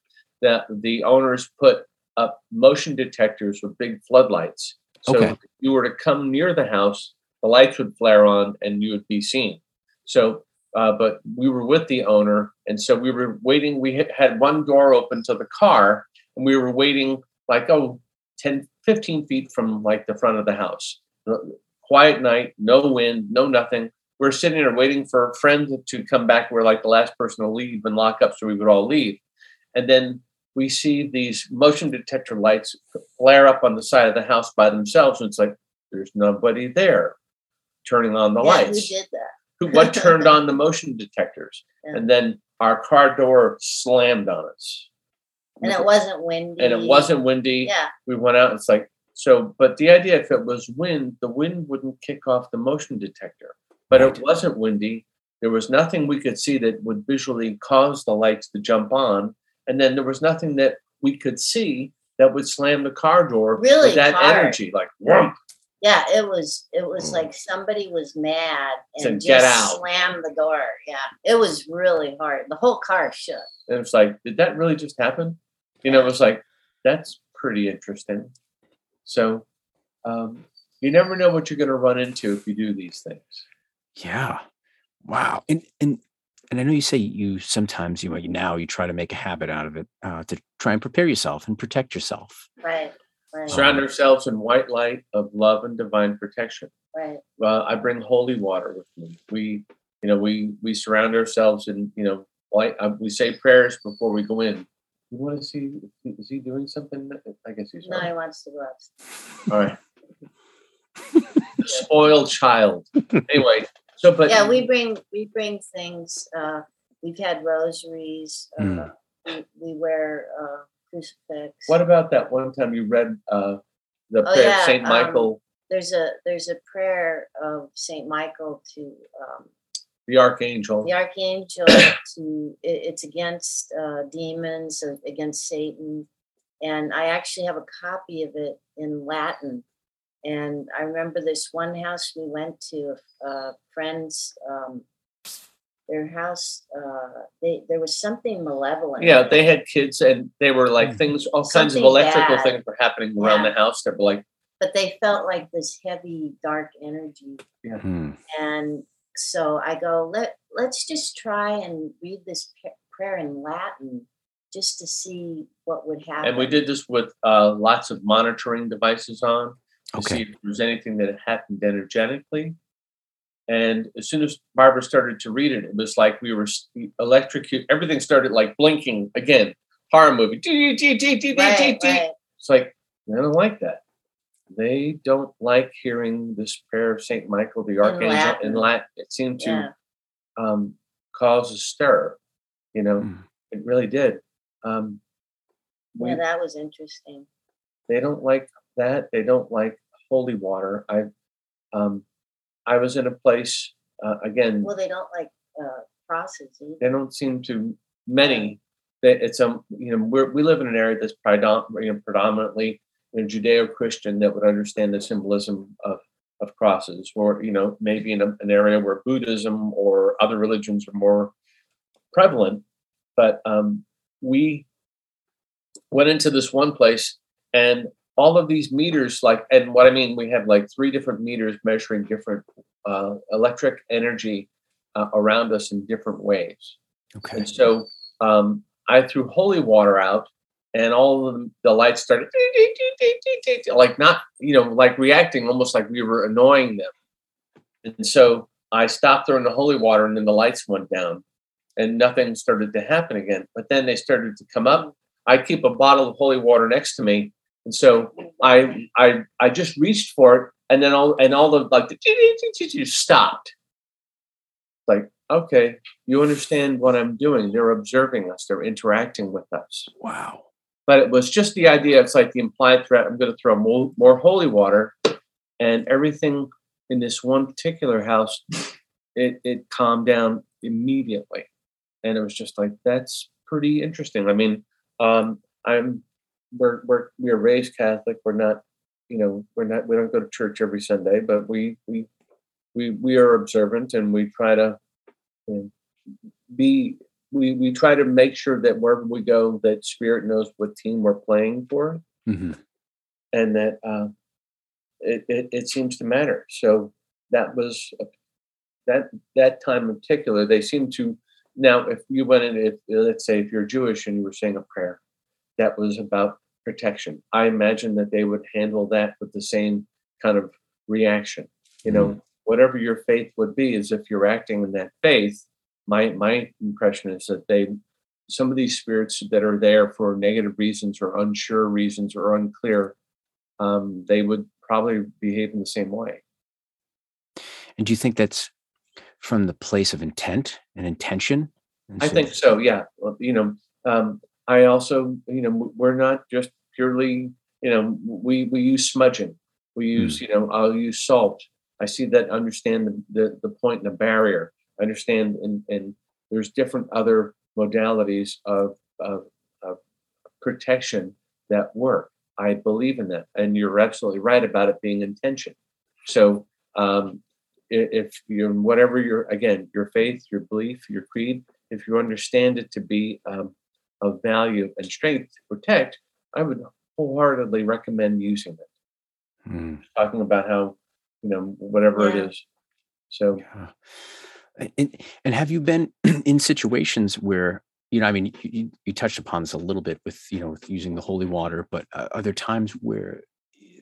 that the owners put up motion detectors with big floodlights. So Okay. if you were to come near the house, the lights would flare on and you would be seen. So, uh, but we were with the owner, and so we were waiting. We had- had one door open to the car, and we were waiting like oh 10, 15 feet from like the front of the house. Quiet night, no wind, no nothing. We're sitting there waiting for a friend to come back. We're like the last person to leave and lock up, so we would all leave. And then we see these motion detector lights flare up on the side of the house by themselves. And it's like, there's nobody there turning on the yeah, lights. who did that? Who what turned on the motion detectors, Yeah. and then our car door slammed on us, and it wasn't windy. and it wasn't windy. Yeah, We went out. It's like so, but the idea if it was wind, the wind wouldn't kick off the motion detector. But Right. it wasn't windy. There was nothing we could see that would visually cause the lights to jump on, and then there was nothing that we could see that would slam the car door Really with that hard. energy, like whomp. yeah. It was. It was Mm. like somebody was mad Said, and "Get just out." slammed the door. Yeah, it was really hard. The whole car shook. And it's like, did that really just happen? You know, it was like, that's pretty interesting. So um, you never know what you're going to run into if you do these things. Yeah. Wow. And and and I know you say you sometimes you know, now you try to make a habit out of it uh, to try and prepare yourself and protect yourself. Right. Right. Surround ourselves in white light of love and divine protection. Right. Well, I bring holy water with me. We, you know, we we surround ourselves in, you know, white. Uh, we say prayers before we go in. You want to see? Is he doing something? I guess he's No, not. he wants to go upstairs. All right. Spoiled child. Anyway, so but yeah, we bring we bring things. Uh, we've had rosaries. Uh, Mm. we, we wear uh, crucifix. what about that one time you read uh the Oh, prayer yeah, of Saint um, Michael, there's a there's a prayer of Saint Michael to um, the archangel? the archangel. to it, it's against uh, demons, against Satan, and I actually have a copy of it in Latin. And I remember this one house we went to, uh, friends. Um, their house, uh, they, there was something malevolent. Yeah, they had kids and they were like Mm. things, all kinds of electrical bad. things were happening around Yeah. the house that were like, but they felt like this heavy, dark energy. Hmm. And so I go, let let's just try and read this prayer in Latin, just to see what would happen. and we did this with uh, lots of monitoring devices on to Okay. see if there was anything that had happened energetically. And as soon as Barbara started to read it, it was like we were electrocuted. Everything started like blinking again. Horror movie. It's like they don't like that. They don't like hearing this prayer of Saint Michael the Archangel in Latin. Latin. It seemed to Yeah. um, cause a stir. You know, Mm. it really did. Um, we, yeah, that was interesting. they don't like that. They don't like holy water. I, um, I was in a place uh, again. Well, they don't like uh, crosses either. They don't seem to many. That it's um you know we're, we live in an area that's predom- you know, predominantly you know, Judeo-Christian that would understand the symbolism of of crosses, or you know maybe in a, an area where Buddhism or other religions are more prevalent. But um, we went into this one place, and all of these meters, like, and what I mean, we have like three different meters measuring different uh, electric energy uh, around us in different ways. Okay. And so um, I threw holy water out, and all of the, the lights started like not, you know, like reacting almost like we were annoying them. And so I stopped throwing the holy water, and then the lights went down, and nothing started to happen again. But then they started to come up. I keep a bottle of holy water next to me, and so I I I just reached for it, and then all and all the like the stopped. Like, okay, you understand what I'm doing. They're observing us. They're interacting with us. Wow. But it was just the idea. It's like the implied threat. I'm going to throw more, more holy water, and everything in this one particular house, it it calmed down immediately, and it was just like that's pretty interesting. I mean, um, I'm we're we're we're raised Catholic. We're not, you know, we're not we don't go to church every Sunday, but we we we we are observant and we try to you know, be we we try to make sure that wherever we go that spirit knows what team we're playing for. Hmm and that uh, it, it it seems to matter. So that was a, that that time in particular they seem to now if you went in if let's say if you're jewish and you were saying a prayer that was about protection i imagine that they would handle that with the same kind of reaction you know whatever your faith would be is if you're acting in that faith my my impression is that they some of these spirits that are there for negative reasons or unsure reasons or unclear um, they would probably behave in the same way And do you think that's from the place of intent and intention. I think so. Yeah. Well, you know, um, I also, you know, we're not just purely, you know, we we use smudging. We use, mm. you know, I'll use salt. I see that. Understand the the, the point and the barrier. Understand, and and there's different other modalities of, of, of protection that work. I believe in that, and you're absolutely right about it being intention. So, um, if you're whatever your again your faith, your belief, your creed, if you understand it to be um, of value and strength to protect, I would wholeheartedly recommend using it. Mm. Talking about how you know whatever yeah. it is. So. Yeah. And, and have you been in situations where you know, I mean, you, you, touched upon this a little bit with, you know, with using the holy water, but uh, are there times where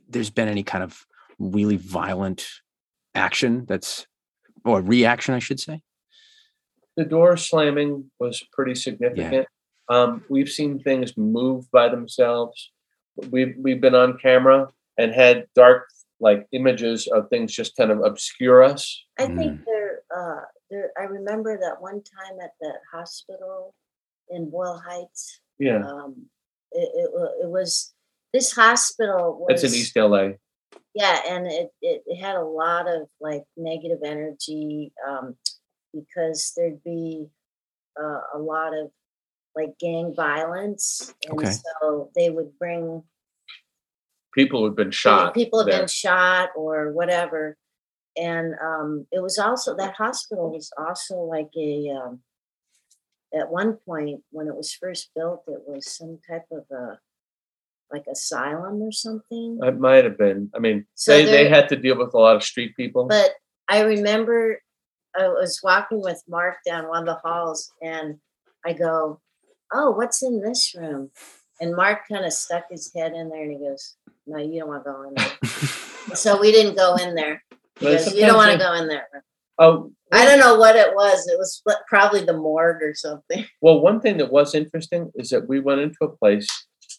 there's been any kind of really violent action that's, or reaction, I should say? The door slamming was pretty significant. Yeah. Um, we've seen things move by themselves. We've we've been on camera and had dark like images of things just kind of obscure us. I think mm. there, uh, there. I remember that one time at the hospital in Boyle Heights. Yeah. Um, it, it, it was this hospital was. It's in East LA. Yeah, and it, it, it had a lot of like negative energy um, because there'd be uh, a lot of like gang violence, and okay. so they would bring people who've been shot. People have there. been shot or whatever, and um, it was also that hospital was also like a um, at one point when it was first built, it was some type of a like asylum or something. It might have been. I mean, so they, they had to deal with a lot of street people. But I remember I was walking with Mark down one of the halls and I go, Oh, what's in this room? And Mark kind of stuck his head in there and he goes, No, you don't want to go in there. so we didn't go in there. Because you don't want to go in there. Oh, I don't know what it was. It was probably the morgue or something. Well, one thing that was interesting is that we went into a place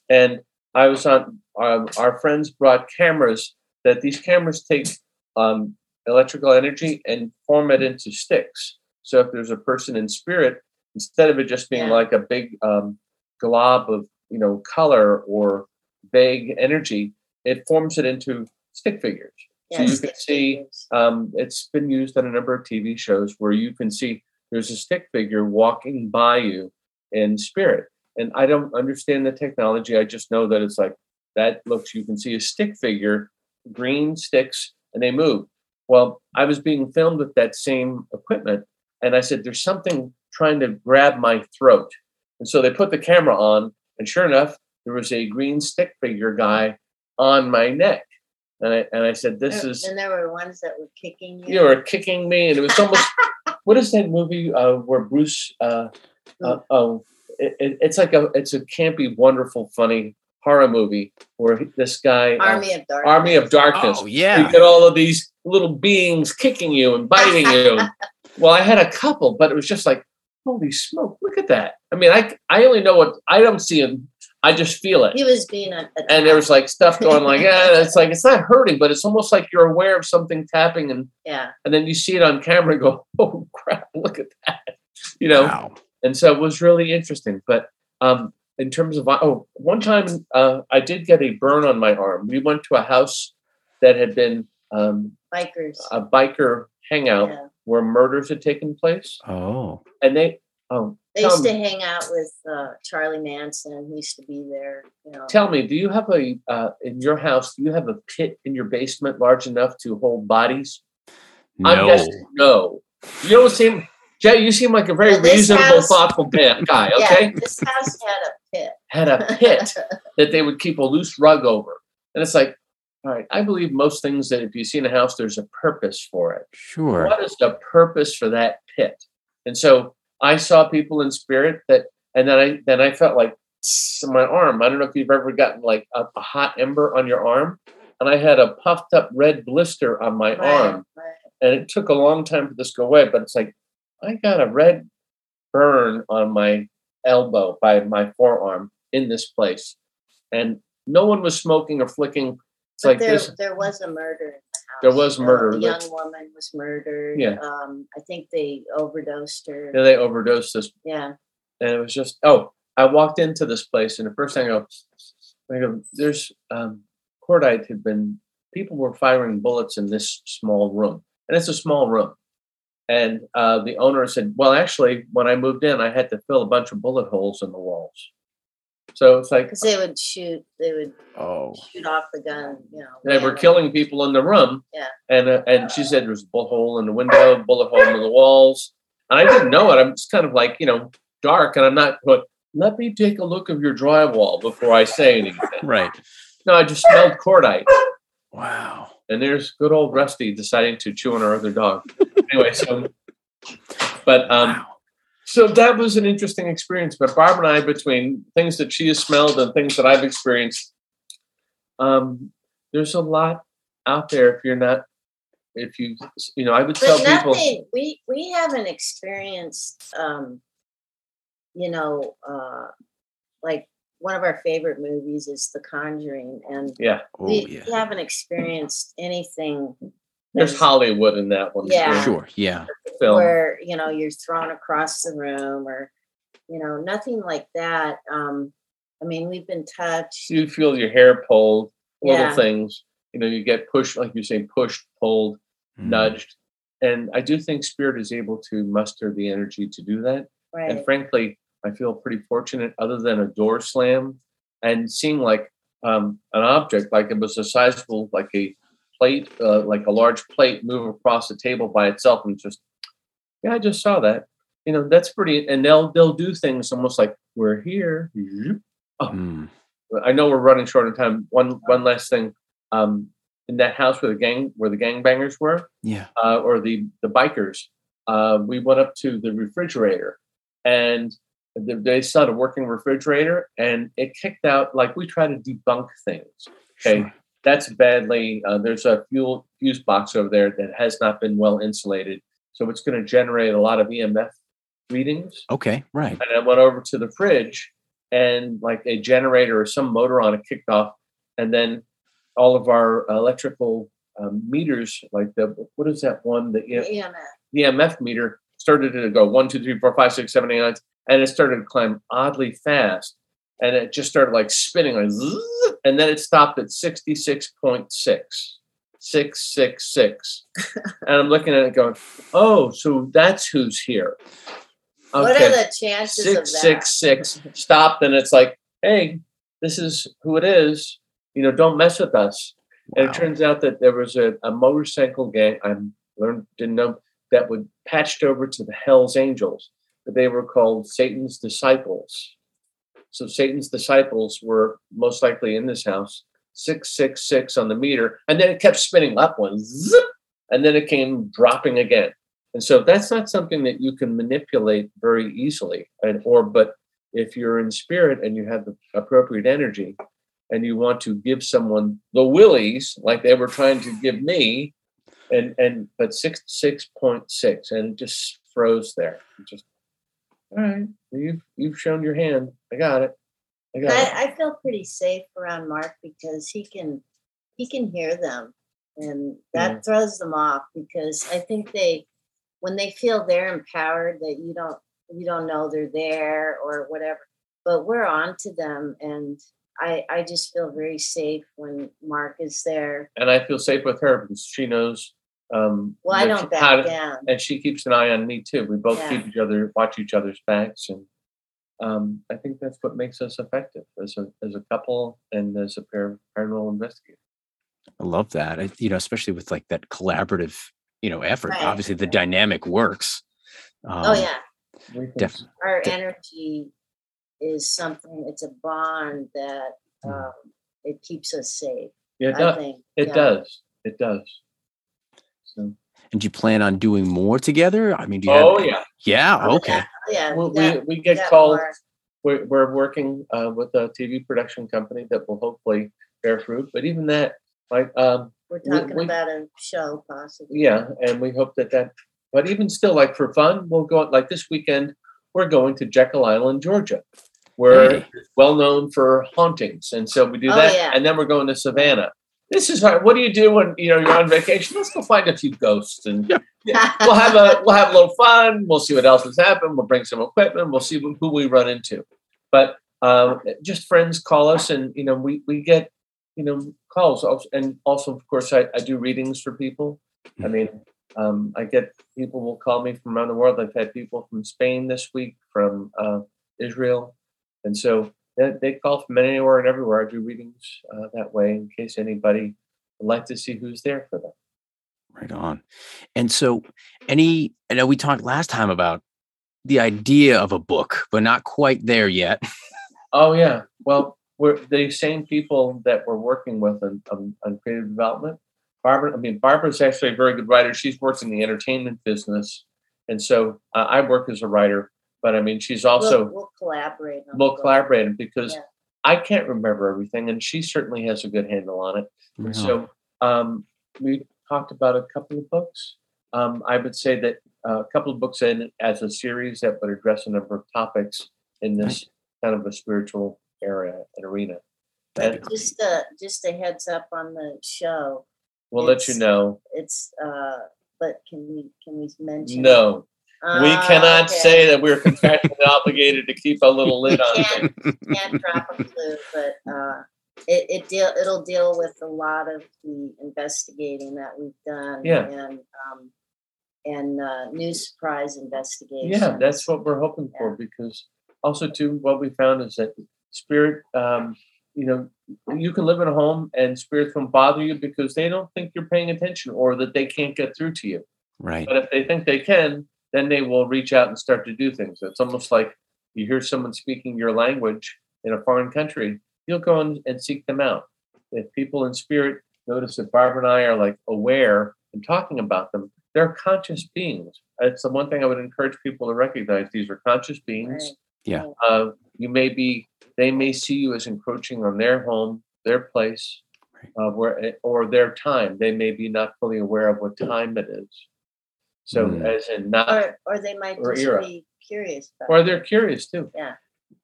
and I was on, um, our friends brought cameras that these cameras take um, electrical energy and form it into sticks. So if there's a person in spirit, instead of it just being yeah. like a big um, glob of, you know, color or vague energy, it forms it into stick figures. So you can see um, it's been used on a number of TV shows where you can see there's a stick figure walking by you in spirit. And I don't understand the technology. I just know that it's like that looks, you can see a stick figure, green sticks, and they move. Well, I was being filmed with that same equipment, and I said, There's something trying to grab my throat. And so they put the camera on, and sure enough, there was a green stick figure guy on my neck. And I and I said, "This there, is." And there were ones that were kicking you. You were kicking me, and it was almost. what is that movie uh, where Bruce? Uh, uh, oh, it, it, it's like a it's a campy, wonderful, funny horror movie where this guy uh, Army of Darkness. Army of Darkness. Oh yeah. You get all of these little beings kicking you and biting you. well, I had a couple, but it was just like, holy smoke! Look at that. I mean, I I only know what I don't see him I just feel it. He was being a, a and there was like stuff going like, yeah, it's like it's not hurting, but it's almost like you're aware of something tapping and yeah, and then you see it on camera and go, oh crap, look at that, you know. Wow. And so it was really interesting. But um, in terms of oh, one time uh, I did get a burn on my arm. We went to a house that had been um, bikers, a biker hangout yeah. Where murders had taken place. Oh, and they oh they used to hang out with uh, Charlie Manson. He used to be there. You know. Tell me, do you have a uh, in your house? Do you have a pit in your basement large enough to hold bodies? No. I'm guessing no. You don't seem, Jay. You seem like a very well, reasonable, house, thoughtful guy. Okay, yeah, this house had a pit. Had a pit that they would keep a loose rug over, and it's like, all right. I believe most things that if you see in a house, there's a purpose for it. Sure. What is the purpose for that pit? And so I saw people in spirit that, and then I then I felt like my arm. I don't know if you've ever gotten like a, a hot ember on your arm, and I had a puffed up red blister on my right, arm, right. and it took a long time for this to go away. But it's like I got a red burn on my elbow by my forearm in this place, and no one was smoking or flicking. It's but like there, this. There was a murder in the There was murder. A young woman was murdered. Yeah. Um, I think they overdosed her. Yeah, they overdosed this Yeah. and it was just oh i walked into this place and the first thing i go, I go there's um cordite had been people were firing bullets in this small room and it's a small room and uh, the owner said well actually when i moved in i had to fill a bunch of bullet holes in the walls so it's like Because they would shoot, they would Oh, shoot off the gun, you know. they were killing people in the room Yeah. and uh, and she said there was a bullet hole in the window bullet hole in the walls and i didn't know it i'm just kind of like you know dark and i'm not going let me take a look of your drywall before i say anything right. No, I just smelled cordite. Wow. And there's good old Rusty deciding to chew on our other dog. anyway, so but um wow. So that was an interesting experience. But Barb and I, between things that she has smelled and things that I've experienced, um, there's a lot out there if you're not if you you know, I would tell But people nothing, we, we haven't experienced, um, you know, uh, like one of our favorite movies is The Conjuring. And yeah, Oh, we, yeah. we haven't experienced anything there's Hollywood in that one. Yeah. Sure. Yeah. Film. where, you know, you're thrown across the room or, you know, nothing like that. Um, I mean, we've been touched. you feel your hair pulled, little Yeah. things. You know, you get pushed, like you say, pushed, pulled. Mm. nudged. And I do think spirit is able to muster the energy to do that. Right. And frankly, I feel pretty fortunate, other than a door slam and seeing like um, an object, like it was a sizable, like a plate, uh, like a large plate move across the table by itself, and just yeah, I just saw that. You know, that's pretty. And they'll they'll do things almost like we're here. Mm. I know we're running short on time. One one last thing. Um, in that house where the gang where the gangbangers were, Yeah. uh, or the the bikers, uh, we went up to the refrigerator, and the, they saw a working refrigerator, and it kicked out like we try to debunk things. Okay, Sure. that's badly. Uh, there's a fuel fuse box over there that has not been well insulated, so it's going to generate a lot of EMF readings. Okay. Right. And I went over to the fridge, and like a generator or some motor on it kicked off, and then all of our electrical um, meters, like the what is that one? The E- Yeah, man. the EMF meter started to go one, two, three, four, five, six, seven, eight, nine, and it started to climb oddly fast, and it just started like spinning, like, zzz, and then it stopped at sixty six point six. Six. Six six, and I'm looking at it going, "Oh, so that's who's here." What are the chances of that? six six six. Stopped and it's like hey this is who it is. You know don't mess with us. And it turns out that there was a, a motorcycle gang i learned didn't know that would patched over to the hell's angels but they were called satan's disciples. So satan's disciples were most likely in this house 666 on the meter and then it kept spinning up one zip, and then it came dropping again and so that's not something that you can manipulate very easily. And or but if you're in spirit and you have the appropriate energy and you want to give someone the willies like they were trying to give me, and and but six six point six and it just froze there. It just all right, you've you've shown your hand. I got it. I. I, I feel pretty safe around Mark because he can he can hear them and that throws them off because I think they when they feel they're empowered that you don't you don't know they're there or whatever. But we're on to them and I I just feel very safe when Mark is there. And I feel safe with her because she knows um Well, I don't she- back to- down. and she keeps an eye on me too. We both Yeah. keep each other, watch each other's backs, and um, I think that's what makes us effective as a as a couple and as a pair of paranormal investigators. I love that. I, you know, especially with like that collaborative, you know, effort. Right. Obviously, the dynamic works. Um, oh yeah. We Def- Our de- energy is something it's a bond that Mm. um, it keeps us safe. Yeah, it, I does. think. it yeah. does. It does. So, And do you plan on doing more together? I mean, do you oh have? yeah, Yeah. Oh, Okay. Yeah, yeah, we, we, we, we we get got called. We're, we're working uh, with a TV production company that will hopefully bear fruit. But even that, like, um, We're talking we- about a show, possibly. yeah and we hope that that but even still like for fun we'll go like this weekend we're going to jekyll island georgia where Hey. well known for hauntings and so we do Oh, that yeah. and then we're going to savannah this is hard. What do you do when you know you're on vacation? Let's go find a few ghosts and yeah, we'll have a we'll have a little fun. We'll see what else has happened. We'll bring some equipment. We'll see who we run into. But um, just friends call us, and you know we we get you know calls, and also of course I, I do readings for people. I mean, um, I get people will call me from around the world. I've had people from Spain this week, from uh, Israel, and so they, they, call from anywhere and everywhere. I do readings uh, that way in case anybody would like to see who's there for them. Right on. And so, any, I know we talked last time about the idea of a book, but not quite there yet. oh, yeah. Well, we're the same people that we're working with on, on, on creative development. Barbara, I mean, Barbara's actually a very good writer. She's worked in the entertainment business. And so uh, I work as a writer, but I mean, she's also. We'll, we'll collaborate. we'll collaborate because yeah. I can't remember everything, and she certainly has a good handle on it. Yeah. So um, we talked about a couple of books. Um, I would say that uh, a couple of books in as a series that would address a number of topics in this kind of a spiritual area and arena. And just a just a heads up on the show. We'll let you know. It's uh, but can we can we mention? No, uh, we cannot okay. say that we're contractually obligated to keep a little lid on can't, can't drop a clue, but uh, it, it deal it'll deal with a lot of the investigating that we've done yeah. and um, and uh, new surprise investigation. Yeah, that's what we're hoping for because also too what we found is that spirit um, you know you can live in a home and spirits won't bother you because they don't think you're paying attention or that they can't get through to you. Right. But if they think they can, then they will reach out and start to do things. It's almost like you hear someone speaking your language in a foreign country you'll go and, and seek them out. If people in spirit notice that Barbara and I are like aware and talking about them, they're conscious beings. It's the one thing I would encourage people to recognize. These are conscious beings. Right. Yeah. Uh, you may be, they may see you as encroaching on their home, their place, uh, where or their time. They may be not fully aware of what time it is. So, mm. as in not, or, or they might just era. be curious. or they're curious too. Yeah.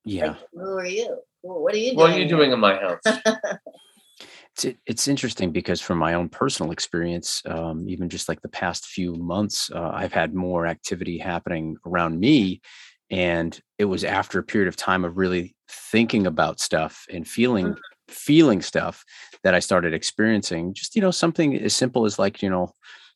Yeah. Like, who are you? What are you doing? What are you doing in my house? it's, it's interesting because from my own personal experience, um, even just like the past few months, uh, I've had more activity happening around me. And it was after a period of time of really thinking about stuff and feeling mm-hmm. feeling stuff that I started experiencing just, you know, something as simple as like, you know,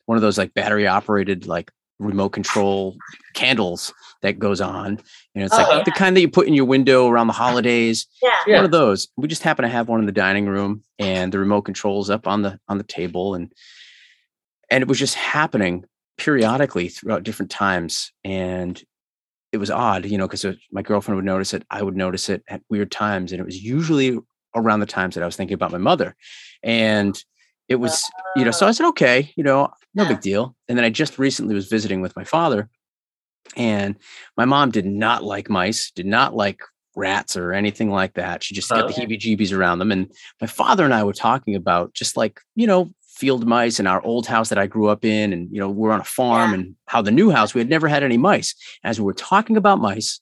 one of those like battery operated like remote control candles that goes on. You know, it's oh, like yeah. the kind that you put in your window around the holidays. Yeah. One of those. We just happen to have one in the dining room and the remote controls up on the on the table and and it was just happening periodically throughout different times and it was odd, you know, because my girlfriend would notice it, I would notice it at weird times and it was usually around the times that I was thinking about my mother. And it was, you know, so I said, okay, you know, no big deal. And then I just recently was visiting with my father, and my mom did not like mice, did not like rats or anything like that. She just got the heebie jeebies around them. And my father and I were talking about just like, you know, field mice in our old house that I grew up in. And, you know, we're on a farm yeah. and how the new house, we had never had any mice. As we were talking about mice,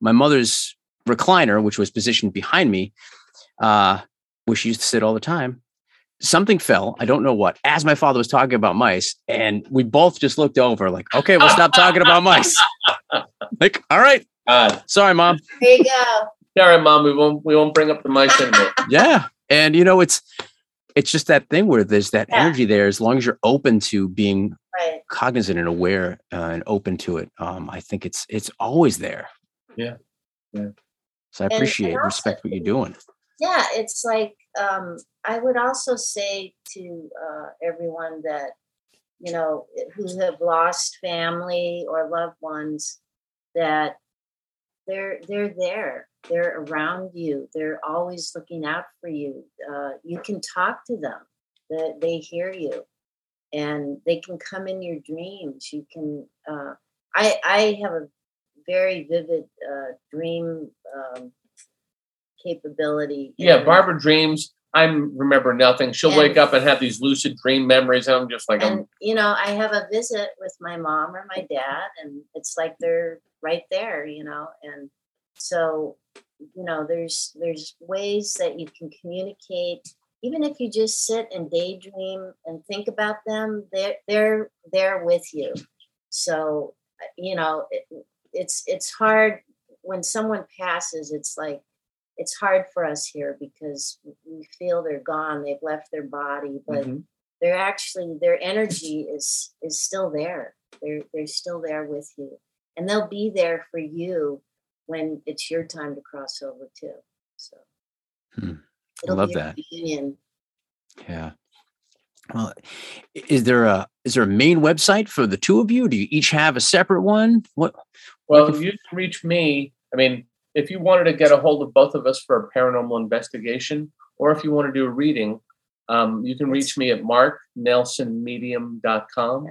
my mother's recliner, which was positioned behind me, uh, where she used to sit all the time, something fell. I don't know what. As my father was talking about mice, and we both just looked over, like, okay, we'll stop talking about mice. like, all right. God. Sorry, mom. There you go. All right, mom. We won't we won't bring up the mice anymore. yeah, and you know it's it's just that thing where there's that yeah. energy there. As long as you're open to being right. cognizant and aware uh, and open to it, um, I think it's it's always there. Yeah, yeah. So I appreciate and, and respect what you're doing. Yeah, it's like um, I would also say to uh, everyone that you know who have lost family or loved ones that they're they're there. They're around you. They're always looking out for you. Uh, you can talk to them. That they hear you. And they can come in your dreams. You can uh, i i have a very vivid uh, dream um, capability yeah barbara dreams I remember nothing. She'll and, wake up and have these lucid dream memories, and I'm just like, and, I'm, you know, I have a visit with my mom or my dad, and it's like they're right there, you know, and so you know, there's there's ways that you can communicate even if you just sit and daydream and think about them, they're they're there with you. So you know, it, it's it's hard when someone passes. It's like it's hard for us here because we feel they're gone. They've left their body, but mm-hmm. they're actually their energy is is still there. They're they're still there with you, and they'll be there for you when it's your time to cross over too. So. Hmm. I love that. Reunion. Yeah. Well, is there a is there a main website for the two of you? Do you each have a separate one? What? Well, what you can reach me. I mean, if you wanted to get a hold of both of us for a paranormal investigation, or if you want to do a reading, um, you can reach me at marknelsonmedium.com.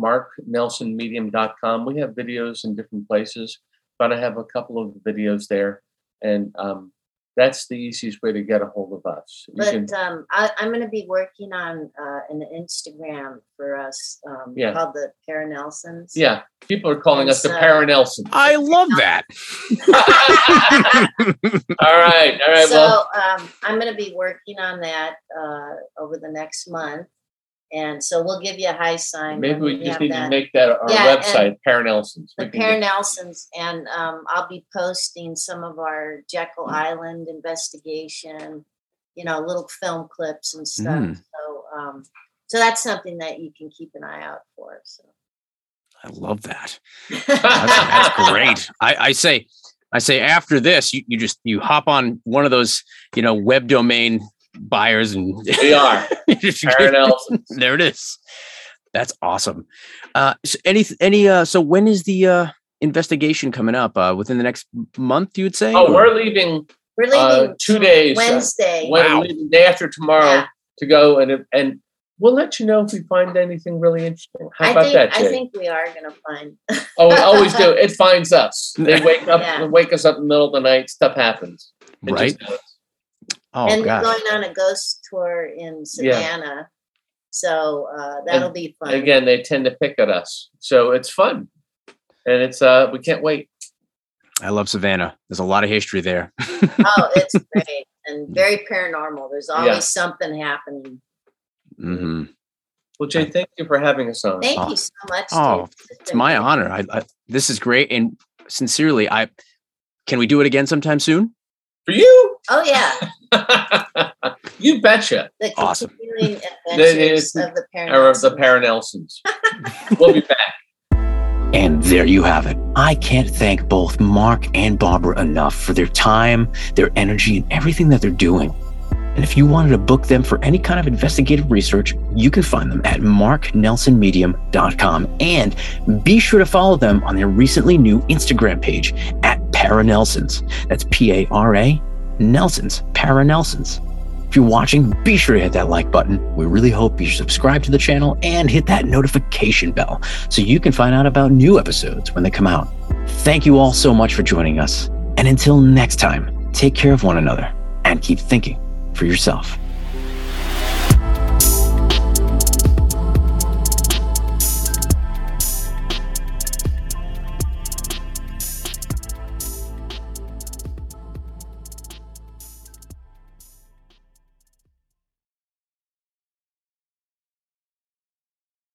Marknelsonmedium.com. We have videos in different places, but I have a couple of videos there, and um, that's the easiest way to get a hold of us. You but can, um, I, am going to be working on uh, an Instagram for us um, yeah. called the Paranelsons. Yeah, people are calling and us so, the Paranelsons. I love that. all right, all right. So well. um, I'm going to be working on that uh, over the next month. And so we'll give you a high sign. Maybe we, we just need that. to make that our yeah, website, Paranelsons. The Paranelsons. And um, I'll be posting some of our Jekyll mm. Island investigation, you know, little film clips and stuff. Mm. So, um, so that's something that you can keep an eye out for. So. I love that. That's, that's great. I, I, say, I say after this, you, you just you hop on one of those, you know, web domain buyers and they are. There it is. That's awesome. Uh so any any uh so when is the uh investigation coming up? Uh within the next month you would say? Oh or? we're leaving we're leaving uh, two days. Wednesday. Uh, wow. day after tomorrow yeah. to go and and we'll let you know if we find anything really interesting. How I about think, that Jay? i think we are going to find. Oh we always do. It finds us. They wake up yeah. wake us up in the middle of the night. Stuff happens. It right Oh, and gosh. going on a ghost tour in Savannah. Yeah. So uh, that'll and be fun. Again, they tend to pick at us, so it's fun, and it's uh, we can't wait. I love Savannah. There's a lot of history there. oh, it's great and very paranormal. There's always yeah. something happening. Mm-hmm. Well, Jay, thank you for having us on. Thank oh. you so much. Oh, it's, it's my honor. I, I, this is great, and sincerely, I can we do it again sometime soon? For you? Oh yeah. you betcha. The awesome. continuing adventures of the Paranelsons. Of the Paranelsons. we'll be back. And there you have it. I can't thank both Mark and Barbara enough for their time, their energy, and everything that they're doing. And if you wanted to book them for any kind of investigative research, you can find them at marknelsonmedium.com. And be sure to follow them on their recently new Instagram page at Paranelsons. That's P A R A Nelsons, Paranelsons. If you're watching, be sure to hit that like button. We really hope you subscribe to the channel and hit that notification bell so you can find out about new episodes when they come out. Thank you all so much for joining us. And until next time, take care of one another and keep thinking for yourself.